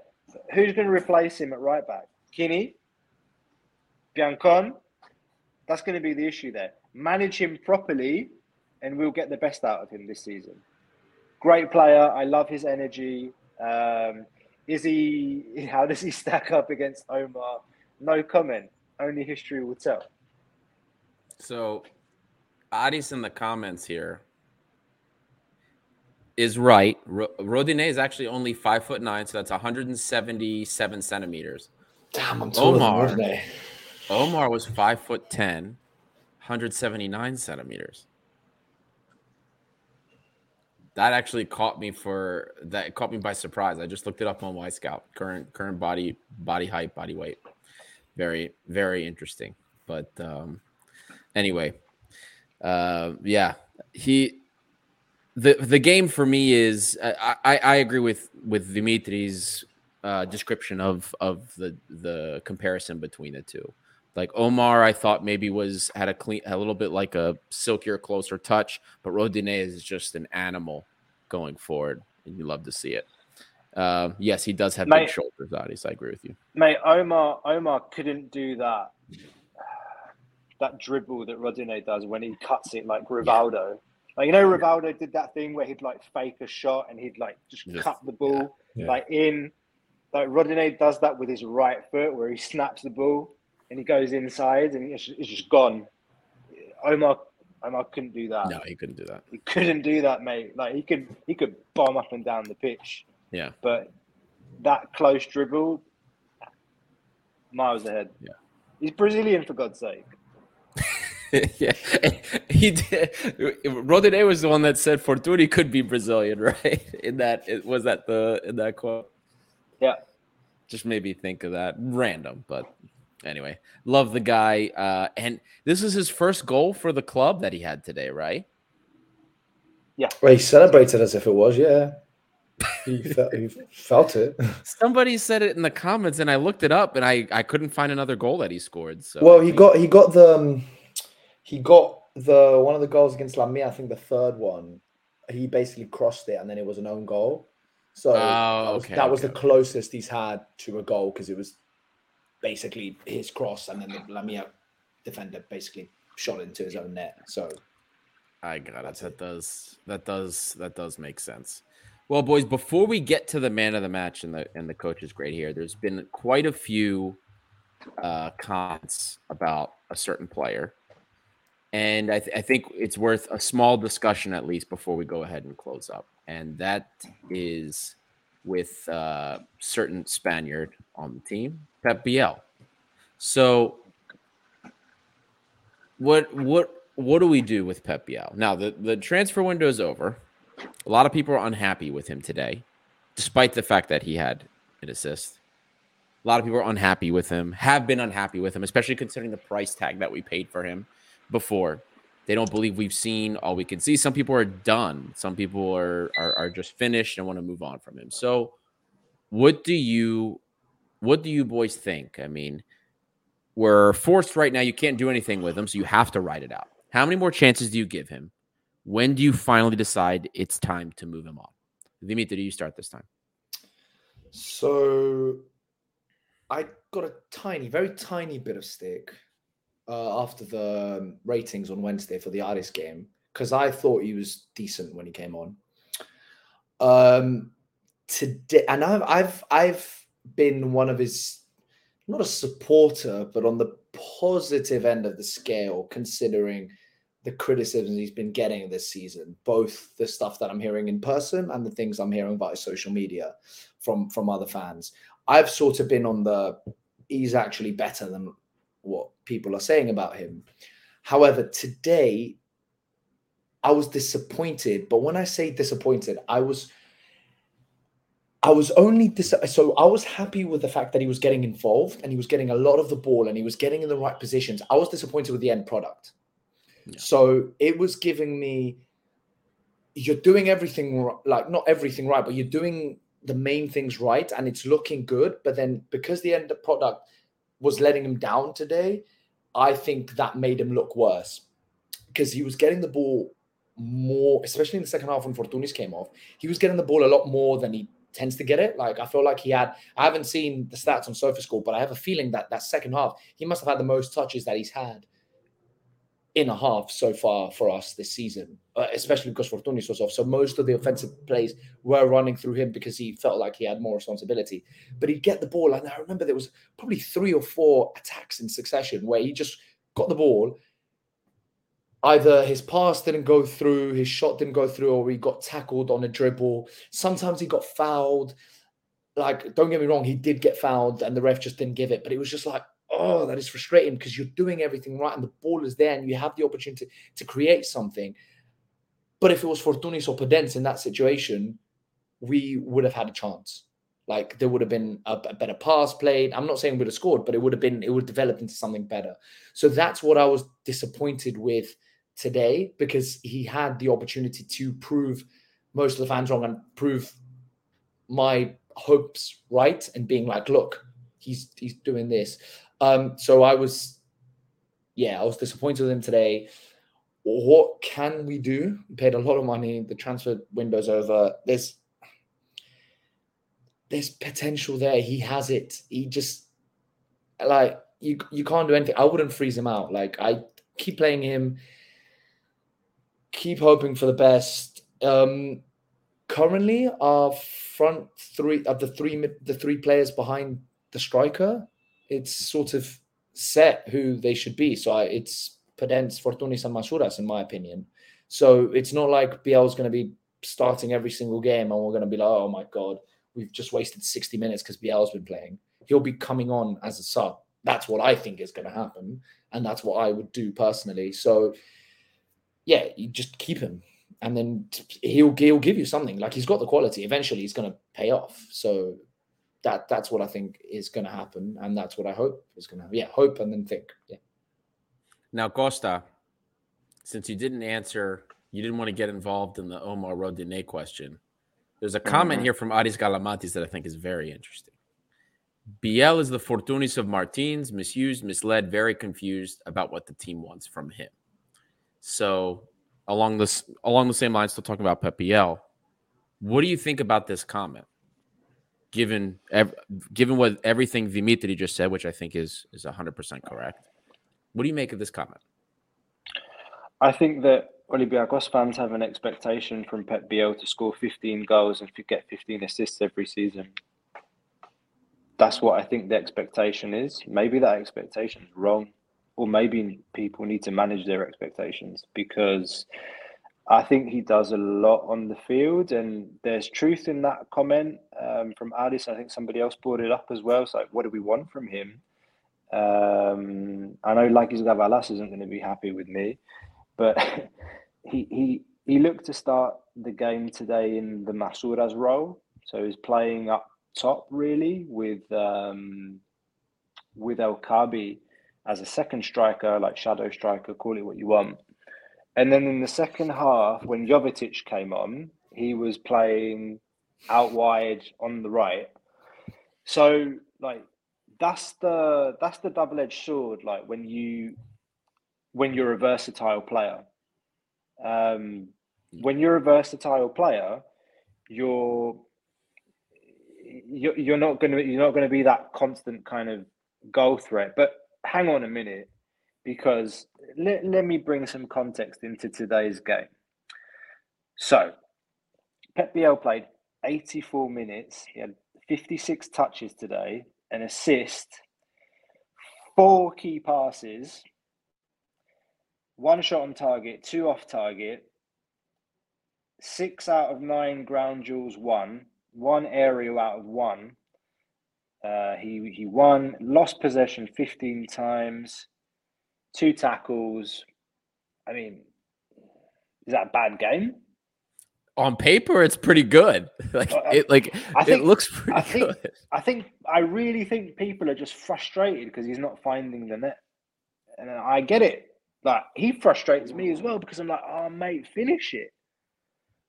Who's going to replace him at right back? Quini? Biancone? That's going to be the issue there manage him properly, and we'll get the best out of him this season. Great player. I love his energy. Um, is he? (laughs) How does he stack up against Omar? No comment. Only history will tell. So, Adis in the comments here is right. Rodinei is actually only five foot nine, so that's 177 centimeters. Damn, I'm Omar. Omar was five foot ten, 179 centimeters. That actually caught me for that caught me by surprise. I just looked it up on Wyscout. Current current body body height, body weight. Very very interesting. But um, anyway, uh, yeah, he the the game for me is I, I, I agree with with Dimitri's uh, description of of the the comparison between the two. Like Omar, I thought maybe was had a clean, a little bit like a silkier, closer touch, but Rodinei is just an animal going forward, and you love to see it. Uh, yes, he does have mate, big shoulders, Adis. I agree with you, mate. Omar, Omar couldn't do that. That dribble that Rodinei does when he cuts it like Rivaldo. Yeah. Like you know, Rivaldo did that thing where he'd like fake a shot and he'd like just, cut the ball yeah. Yeah. like in. Like Rodinei does that with his right foot where he snaps the ball and he goes inside and it's, it's just gone. Omar Omar couldn't do that. No, he couldn't do that. He couldn't do that, mate. Like he could he could bomb up and down the pitch. Yeah. But that close dribble, miles ahead. Yeah. He's Brazilian for God's sake. (laughs) yeah, (laughs) he did. Rodinei was the one that said Fortuny could be Brazilian, (laughs) right? In that, was that the in that quote? Yeah. Just made me think of that. Random, but anyway, love the guy. Uh, and this is his first goal for the club that he had today, right? Yeah. Well, he celebrated as if it was, yeah. He, felt, he felt it. Somebody said it in the comments, and I looked it up, and I, I couldn't find another goal that he scored. So well, he got he got the um, he got the one of the goals against Lamia. I think the third one. He basically crossed it, and then it was an own goal. So oh, that was, that was okay. the closest he's had to a goal because it was basically his cross, and then the Lamia defender basically shot into his own net. So I got it. That does that does that does make sense. Well, boys, before we get to the man of the match and the and the coach is great here, there's been quite a few uh, comments about a certain player, and I, th- I think it's worth a small discussion at least before we go ahead and close up, and that is with uh, certain Spaniard on the team, Pep Biel. So, what what what do we do with Pep Biel now? The the transfer window is over. A lot of people are unhappy with him today, despite the fact that he had an assist. A lot of people are unhappy with him, have been unhappy with him, especially considering the price tag that we paid for him before. They don't believe we've seen all we can see. Some people are done. Some people are, are, are just finished and want to move on from him. So, what do you what do you boys think? I mean, we're forced right now. You can't do anything with him, so you have to write it out. How many more chances do you give him? When do you finally decide it's time to move him on? Dimitri, do you start this time? So, I got a tiny, very tiny bit of stick uh, after the um, ratings on Wednesday for the Aris game because I thought he was decent when he came on. Um, today, and I've I've I've been one of his not a supporter, but on the positive end of the scale, considering the criticisms he's been getting this season, both the stuff that I'm hearing in person and the things I'm hearing via social media from from other fans. I've sort of been on the he's actually better than what people are saying about him. However, today I was disappointed, but when I say disappointed, I was I was only dis- so I was happy with the fact that he was getting involved and he was getting a lot of the ball and he was getting in the right positions. I was disappointed with the end product. Yeah. So it was giving me you're doing everything like not everything right, but you're doing the main things right and it's looking good. But then because the end product was letting him down today, I think that made him look worse because he was getting the ball more, especially in the second half when Fortounis came off. He was getting the ball a lot more than he tends to get it. Like I feel like he had. I haven't seen the stats on SofaScore, but I have a feeling that that second half he must have had the most touches that he's had in a half so far for us this season, uh, especially because Fortounis was off. So most of the offensive plays were running through him because he felt like he had more responsibility. But he'd get the ball, and I remember there was probably three or four attacks in succession where he just got the ball. Either his pass didn't go through, his shot didn't go through, or he got tackled on a dribble. Sometimes he got fouled. Like, don't get me wrong, he did get fouled, and the ref just didn't give it. But it was just like, oh, that is frustrating because you're doing everything right and the ball is there and you have the opportunity to create something. But if it was Fortounis or Podence in that situation, we would have had a chance. Like there would have been a, a, better pass played. I'm not saying we would have scored, but it would have been, it would have developed into something better. So that's what I was disappointed with today because he had the opportunity to prove most of the fans wrong and prove my hopes right and being like, look, he's he's doing this. Um, so I was, yeah, I was disappointed with him today. What can we do? We paid a lot of money. The transfer window's over. There's there's potential there. He has it. He just like you you can't do anything. I wouldn't freeze him out. Like I keep playing him, keep hoping for the best. Um currently our front three of the three the three players behind the striker it's sort of set who they should be. So I, it's Podence, Fortounis, and Masouras, in my opinion. So it's not like Biel is going to be starting every single game and we're going to be like, oh my God, we've just wasted 60 minutes because Biel's been playing. He'll be coming on as a sub. That's what I think is going to happen. And that's what I would do personally. So, yeah, you just keep him. And then he'll, he'll give you something. Like he's got the quality. Eventually, he's going to pay off. So that that's what I think is going to happen, and that's what I hope is going to happen. Yeah, hope and then think. Yeah. Now, Costa, since you didn't answer, you didn't want to get involved in the Omar Rodinei question. There's a comment mm-hmm. here from Aris Galamatis that I think is very interesting. Biel is the Fortounis of Martins, misused, misled, very confused about what the team wants from him. So, along this along the same lines, still talking about Pep Biel. What do you think about this comment? Given ev- given what everything Dimitri just said, which I think is is hundred percent correct. What do you make of this comment? I think that Olympiacos fans have an expectation from Pep Biel to score 15 goals and to get 15 assists every season. That's what I think the expectation is. Maybe that expectation is wrong, or maybe people need to manage their expectations because I think he does a lot on the field, and there's truth in that comment um, from Alice. I think somebody else brought it up as well. It's like, what do we want from him? Um, I know Lakis Gavalas isn't going to be happy with me, but (laughs) he he he looked to start the game today in the Masouras role, so he's playing up top really with um, with El Kaabi as a second striker, like shadow striker, call it what you want. And then in the second half, when Jovetic came on, he was playing out wide on the right. So like that's the that's the double edged sword. Like when you when you're a versatile player, um, when you're a versatile player, you're, you're not going to you're not going to be that constant kind of goal threat. But hang on a minute, because let, let me bring some context into today's game. So, Pep Biel played 84 minutes. He had 56 touches today, an assist, four key passes, one shot on target, two off target, six out of nine ground duels won, one aerial out of one. Uh, he he won, lost possession 15 times, two tackles. I mean, is that a bad game? On paper, it's pretty good. (laughs) Like Uh, it, like I think- it looks pretty I think- good. I think I really think people are just frustrated because he's not finding the net, and I get it. Like he frustrates me as well because I'm like, oh mate, finish it.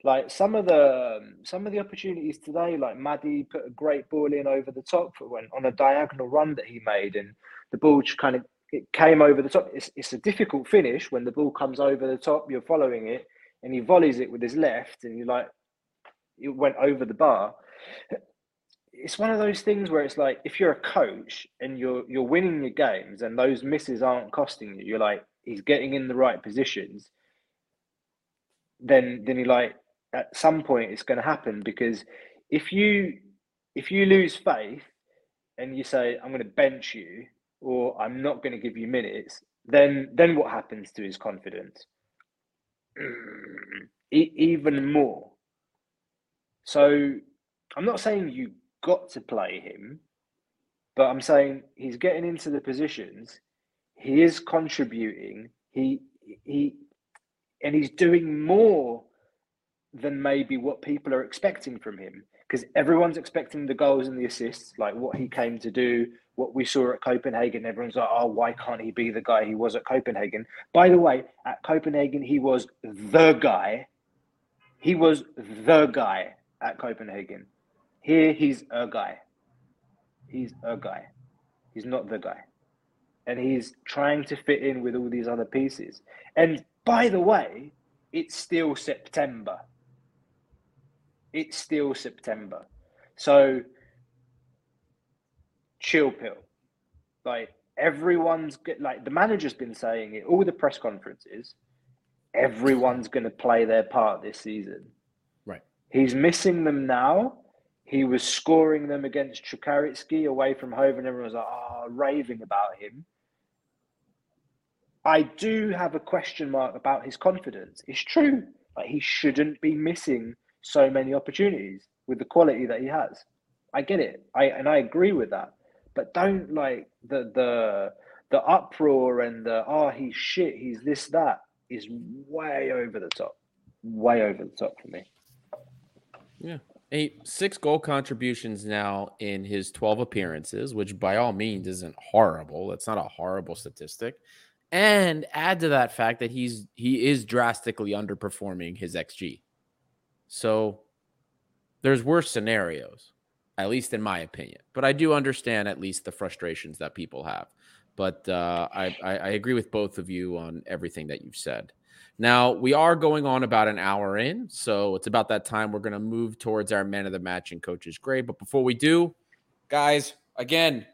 Like some of the um, some of the opportunities today, like Mady put a great ball in over the top for when on a diagonal run that he made, and the ball just kind of it came over the top. It's it's a difficult finish when the ball comes over the top. You're following it, and he volleys it with his left, and you're like, it went over the bar it's one of those things where it's like if you're a coach and you're you're winning your games and those misses aren't costing you, you're like he's getting in the right positions. Then then you're like at some point it's going to happen because if you if you lose faith and you say I'm going to bench you or I'm not going to give you minutes, then then what happens to his confidence? (clears throat) Even more. So I'm not saying you got to play him, but I'm saying he's getting into the positions. He is contributing. He he and he's doing more than maybe what people are expecting from him because everyone's expecting the goals and the assists, like what he came to do, what we saw at Copenhagen. Everyone's like, oh, why can't he be the guy he was at Copenhagen? By the way, at Copenhagen, he was the guy. He was the guy at Copenhagen. Here, he's a guy. He's a guy. He's not the guy. And he's trying to fit in with all these other pieces. And by the way, it's still September. It's still September. So chill pill. Like everyone's like the manager's been saying it, all the press conferences, everyone's gonna play their part this season. Right. He's missing them now. He was scoring them against Čukarički away from home, and everyone was like, oh, raving about him. I do have a question mark about his confidence. It's true. Like he shouldn't be missing so many opportunities with the quality that he has. I get it. I and I agree with that. But don't like the the the uproar and the oh he's shit, he's this, that is way over the top. Way over the top for me. Yeah. Eight six goal contributions now in his 12 appearances, which by all means isn't horrible. That's not a horrible statistic. And add to that fact that he's he is drastically underperforming his XG. So there's worse scenarios, at least in my opinion. But I do understand at least the frustrations that people have. But uh, I, I, agree with both of you on everything that you've said. Now, we are going on about an hour in, so it's about that time we're going to move towards our man of the match and coach's grade. But before we do, guys, again,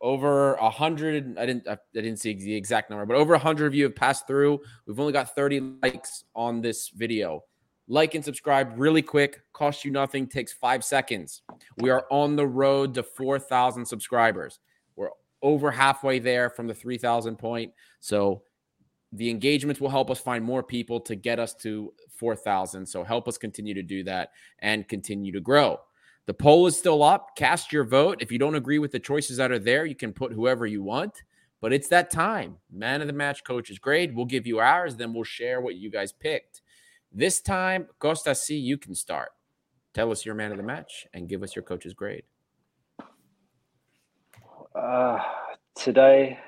over a hundred. I didn't. I didn't see the exact number, but over a hundred of you have passed through. We've only got thirty likes on this video. Like and subscribe really quick. Costs you nothing. Takes five seconds. We are on the road to four thousand subscribers. We're over halfway there from the three thousand point. So the engagements will help us find more people to get us to 4,000. So help us continue to do that and continue to grow. The poll is still up. Cast your vote. If you don't agree with the choices that are there, you can put whoever you want. But it's that time. Man of the match coach's grade. We'll give you ours, then we'll share what you guys picked. This time, Costa C, you can start. Tell us your man of the match and give us your coach's grade. Uh, today,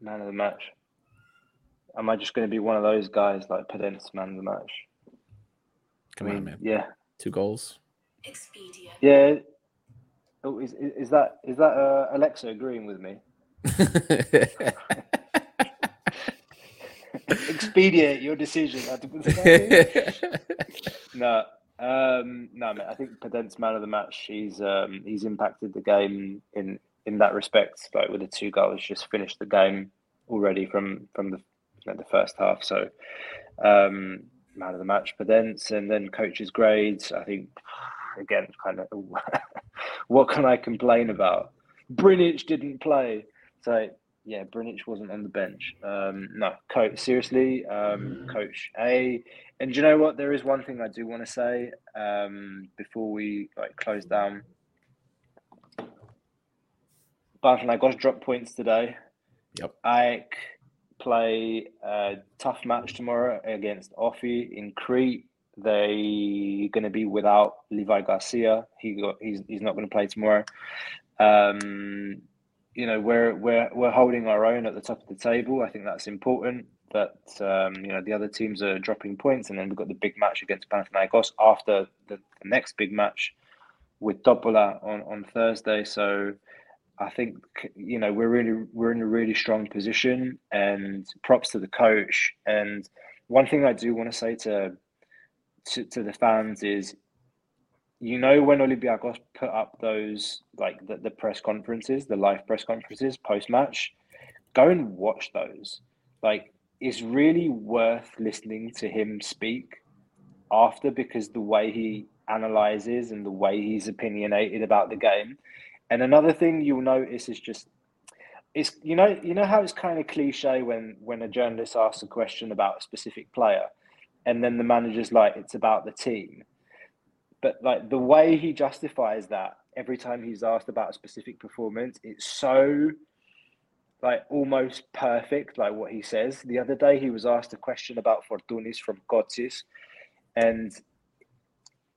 man of the match. Am I just going to be one of those guys like Podence man of the match? Come I on, man. Yeah, Two goals. Expedia. yeah. Oh, is, is is that is that uh, Alexa agreeing with me? (laughs) Expedite your decision. (laughs) no, um, no, man. I think Podence man of the match. He's um, he's impacted the game in in that respect, like with the two goals, just finished the game already from from the you know, the first half. So um, man of the match Podence, and then coaches' grades. I think again, kind of (laughs) what can I complain about? Brinich didn't play, so yeah, Brinic wasn't on the bench. Um, no, coach, seriously, um, coach A. And you know what? There is one thing I do want to say um, before we like close down. Panathinaikos dropped points today. Yep. AEK play a tough match tomorrow against OFI in Crete. They're going to be without Levi Garcia. He got he's he's not going to play tomorrow. Um, you know we're we're we're holding our own at the top of the table. I think that's important. That um, you know the other teams are dropping points, and then we've got the big match against Panathinaikos after the, the next big match with Topola on on Thursday. So I think you know we're really we're in a really strong position, and props to the coach. And one thing I do want to say to to, to the fans is you know when Olympiacos put up those like the, the press conferences, the live press conferences post match, go and watch those. Like it's really worth listening to him speak after because the way he analyzes and the way he's opinionated about the game. And another thing you'll notice is just it's you know you know how it's kind of cliche when when a journalist asks a question about a specific player and then the manager's like it's about the team but like the way he justifies that every time he's asked about a specific performance, it's so like almost perfect, like what he says. The other day he was asked a question about Fortounis from Kotsis, and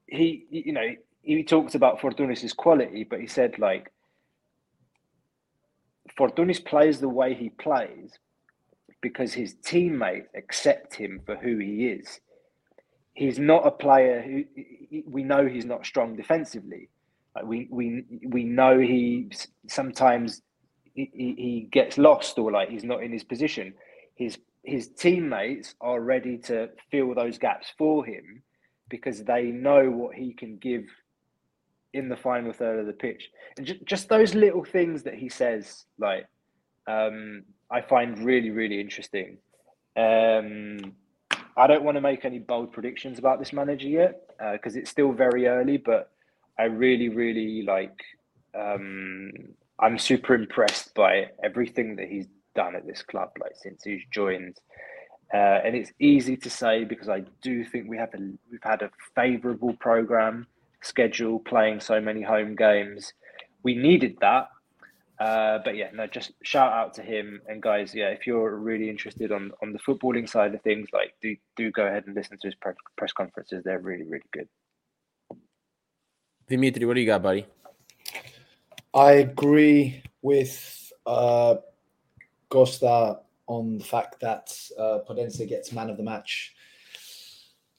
he, you know, he talked about Fortounis's quality, but he said like Fortounis plays the way he plays because his teammates accept him for who he is he's not a player who we know he's not strong defensively. Like we we we know he sometimes he, he gets lost or like he's not in his position. His his teammates are ready to fill those gaps for him because they know what he can give in the final third of the pitch. And just, just those little things that he says, like um, I find really really interesting. Um, I don't want to make any bold predictions about this manager yet because uh, it's still very early. But I really, really like. Um, I'm super impressed by everything that he's done at this club, like since he's joined. Uh, and it's easy to say because I do think we have a we've had a favourable program schedule, playing so many home games. We needed that, uh, but yeah, no, just shout out to him and guys. Yeah, if you're really interested on on the footballing side of things, like do do go ahead and listen to his pre- press conferences. They're really really good. Dimitri, what do you got, buddy? I agree with uh, Costa on the fact that uh, Podence gets man of the match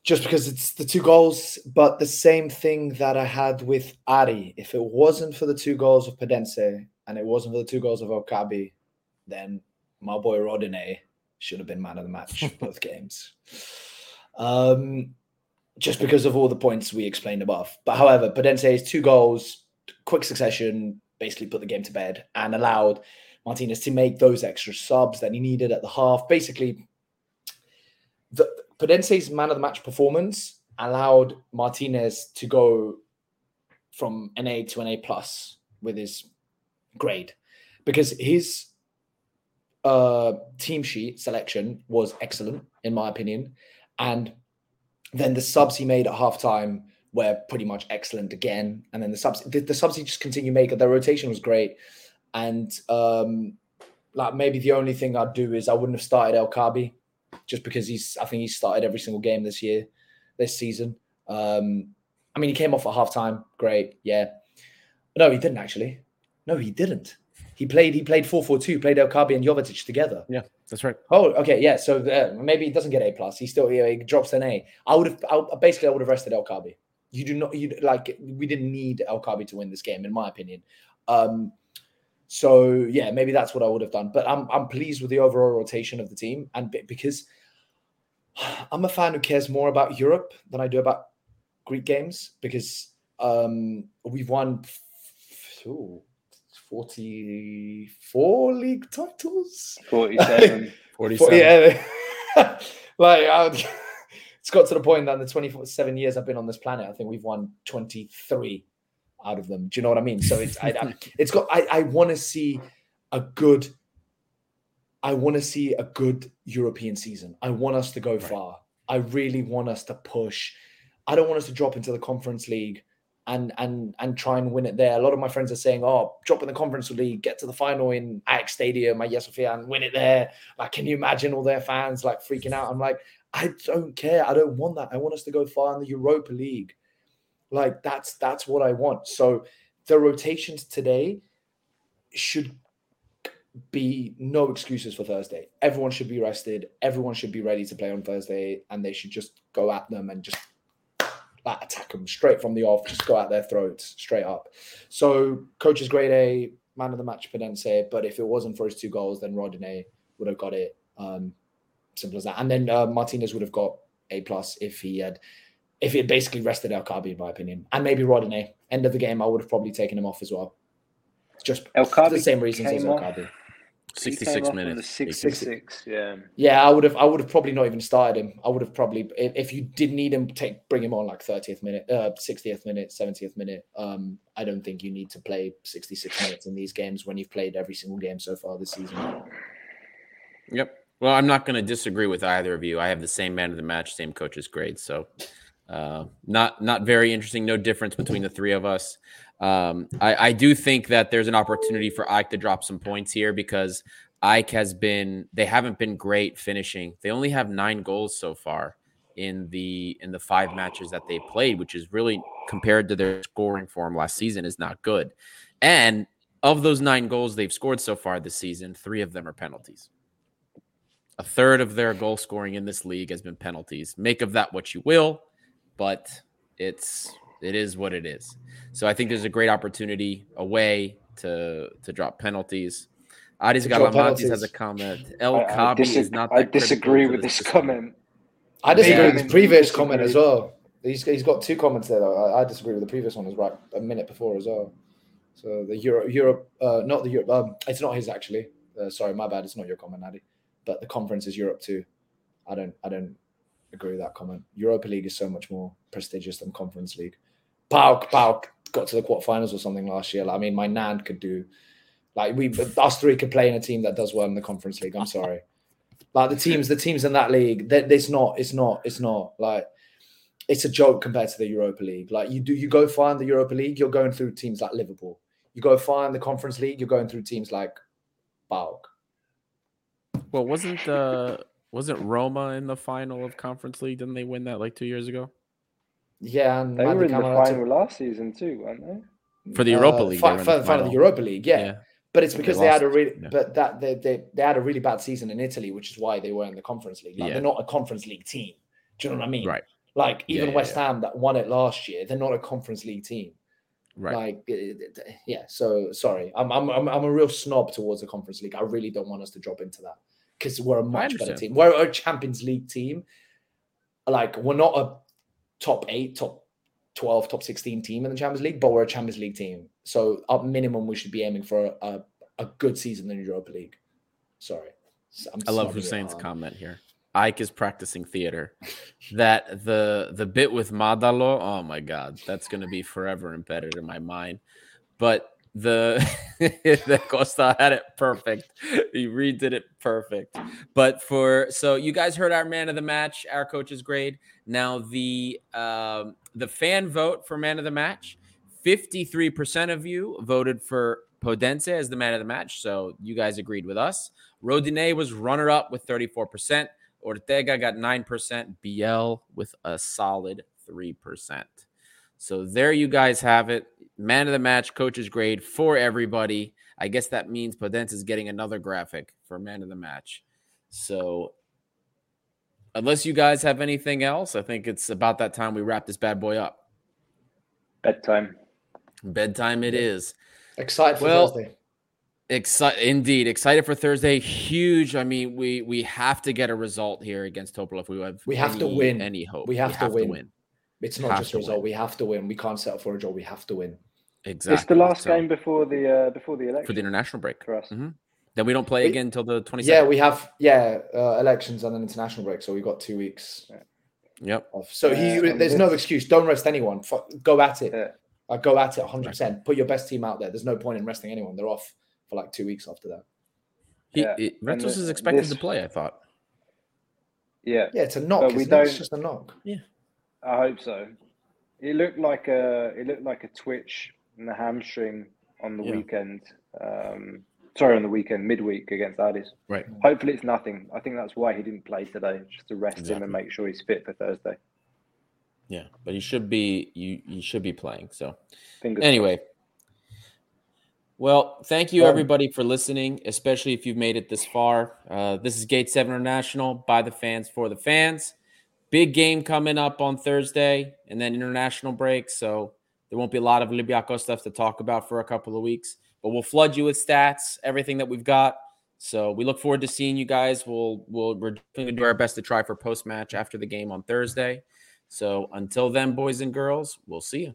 just because it's the two goals, but the same thing that I had with Ari. If it wasn't for the two goals of Podence, and it wasn't for the two goals of El Kaabi, then my boy Rodinei should have been man of the match (laughs) both games. Um, just because of all the points we explained above. But however, Podence's two goals, quick succession, basically put the game to bed and allowed Martinez to make those extra subs that he needed at the half. Basically, the Podence's man of the match performance allowed Martinez to go from an A to an A plus with his grade because his uh, team sheet selection was excellent in my opinion, and then the subs he made at halftime were pretty much excellent again. And then the subs, the, the subs he just continue making. The rotation was great, and um, like maybe the only thing I'd do is I wouldn't have started El Kaabi just because he's I think he started every single game this year, this season. Um, I mean, he came off at halftime, great, yeah. No, he didn't actually. No, he didn't. He played. He played four four two. Played El Kaabi and Jovetic together. Yeah, that's right. Oh, okay, yeah. So uh, maybe he doesn't get A plus. He still yeah, he drops an A. I would have I, basically I would have rested El Kaabi. You do not. You like we didn't need El Kaabi to win this game, in my opinion. Um, so yeah, maybe that's what I would have done. But I'm I'm pleased with the overall rotation of the team, and because (sighs) I'm a fan who cares more about Europe than I do about Greek games because um, we've won. Ooh, 44 league titles. 47. (laughs) 47. Yeah. (laughs) like, I would- (laughs) it's got to the point that in the 27 years I've been on this planet, I think we've won 23 out of them. Do you know what I mean? So it's, I, I, it's got, I, I want to see a good, I want to see a good European season. I want us to go Right. far. I really want us to push. I don't want us to drop into the conference league and and and try and win it there. A lot of my friends are saying, "Oh, drop in the conference league, get to the final in Ajax Stadium, at Sofia, and win it there." Like, can you imagine all their fans like freaking out? I'm like, I don't care. I don't want that. I want us to go far in the Europa League. Like that's that's what I want. So the rotations today should be no excuses for Thursday. Everyone should be rested. Everyone should be ready to play on Thursday, and they should just go at them and just like, attack them straight from the off. Just go at their throats straight up. So coach's grade A, man of the match, Podence. But if it wasn't for his two goals, then Rodinei would have got it. Um, simple as that. And then uh, Martinez would have got A plus if he had if he had basically rested El Kaabi, in my opinion, and maybe Rodinei. End of the game, I would have probably taken him off as well. Just El for Kabi the same reasons as El. Kabi. He came 66 off minutes. 66, yeah. Yeah, I would have. I would have probably not even started him. I would have probably, if, if you did need him, take bring him on like thirtieth minute, uh, sixtieth minute, seventieth minute. Um, I don't think you need to play sixty six minutes in these games when you've played every single game so far this season. Yep. Well, I'm not going to disagree with either of you. I have the same man of the match, same coach's grade. So, uh, not not very interesting. No difference between the three of us. Um, I, I do think that there's an opportunity for AEK to drop some points here because AEK has been. They haven't been great finishing. They only have nine goals so far in the in the five matches that they played, which is really compared to their scoring form last season is not good. And of those nine goals they've scored so far this season, three of them are penalties. A third of their goal scoring in this league has been penalties. Make of that what you will, but it's it is what it is. So I think there's a great opportunity away to to drop penalties. Adis To drop Galamantis has a penalties. comment. El I, I, dis- is not. I that critical disagree with this this system. comment. I disagree Yeah, with I his previous comment as well. He's, he's got two comments there. Though. I, I disagree with the previous one. It was right a minute before as well. So the Europe, Europe, uh, not the Europe. Um, it's not his actually. Uh, sorry, my bad. It's not your comment, Addy. But the conference is Europe too. I don't, I don't agree with that comment. Europa League is so much more prestigious than Conference League. PAOK, PAOK got to the quarterfinals or something last year. Like, I mean, my nan could do. Like we, us three could play in a team that does well in the Conference League. I'm sorry. (laughs) Like the teams, the teams in that league, that it's not, it's not, it's not like it's a joke compared to the Europa League. Like you do, you go far in the Europa League, you're going through teams like Liverpool. You go far in the Conference League, you're going through teams like PAOK. Well, wasn't uh wasn't Roma in the final of Conference League? Didn't they win that like two years ago Yeah, and They were in the Madrid final last season too, weren't they? for the Europa uh, League? fi- they were in the final of the. Europa League, yeah. But it's because they, had a really, yeah. but that they, they they had a really bad season in Italy, which is why they were in the Conference League. Like Yeah. they're not a Conference League team. Do you know what I mean? Right. Like even yeah, West yeah. Ham that won it last year, they're not a Conference League team. Right. Like, uh, yeah. So sorry, I'm I'm I'm, I'm a real snob towards the Conference League. I really don't want us to drop into that because we're a much better team. We're a Champions League team. Like we're not a top eight, top twelve, top sixteen team in the Champions League, but we're a Champions League team. So at minimum, we should be aiming for a, a, good season in the Europa League. Sorry, I'm I love Hussein's comment here. AEK is practicing theater. that the the bit with Madalo, oh my god, that's gonna be forever embedded in my mind. But the (laughs) the Costa had it perfect. He redid it perfect. But for so you guys heard our man of the match, our coach's grade. Now the um the fan vote for man of the match. 53% of you voted for Podence as the man of the match. So you guys agreed with us. Rodinei was runner up with 34%. Ortega got 9%. Biel with a solid 3%. So there you guys have it. Man of the match, coach's grade for everybody. I guess that means Podence is getting another graphic for man of the match. So unless you guys have anything else, I think it's about that time we wrap this bad boy up. Bedtime. Bedtime it is. Excited for Well, Thursday. Excited, indeed, excited for Thursday. Huge. I mean, we we have to get a result here against Topol if we have. We have to win. Any hope? We have to win. It's not have just a result. win. We have to win. We can't settle for a draw. We have to win. Exactly. It's the last So, game before the uh, before the election for the international break. for us. Mhm. Then we don't play We- again until the 22nd. Yeah, we have yeah uh, elections and an international break, so we've got two weeks Yep. off. So he, Yeah, there's no excuse. Don't rest anyone. Fu- Go at it. Yeah. Uh, go at it 100. percent Put your best team out there. There's no point in resting anyone. They're off for like two weeks after that. He, Yeah. he- And Retsos is expected this- to play, I thought. Yeah, Yeah, it's a knock. But we isn't it? It's just a knock. Yeah. I hope so. It looked like a it looked like a twitch in the hamstring on the Yeah. weekend. Um, sorry, on the weekend midweek against Aris. Right. Hopefully, it's nothing. I think that's why he didn't play today, just to rest him and make sure he's fit for Thursday. Yeah, but he should be you you should be playing. So Fingers anyway. Well, thank you Um, everybody for listening, especially if you've made it this far. Uh, this is Gate 7 International by the fans for the fans. Big game coming up on Thursday and then international break. So there won't be a lot of Olympiacos stuff to talk about for a couple of weeks, but we'll flood you with stats, everything that we've got. So we look forward to seeing you guys. We'll we'll we're going to do our best to try for post match after the game on Thursday. So until then, boys and girls, we'll see you.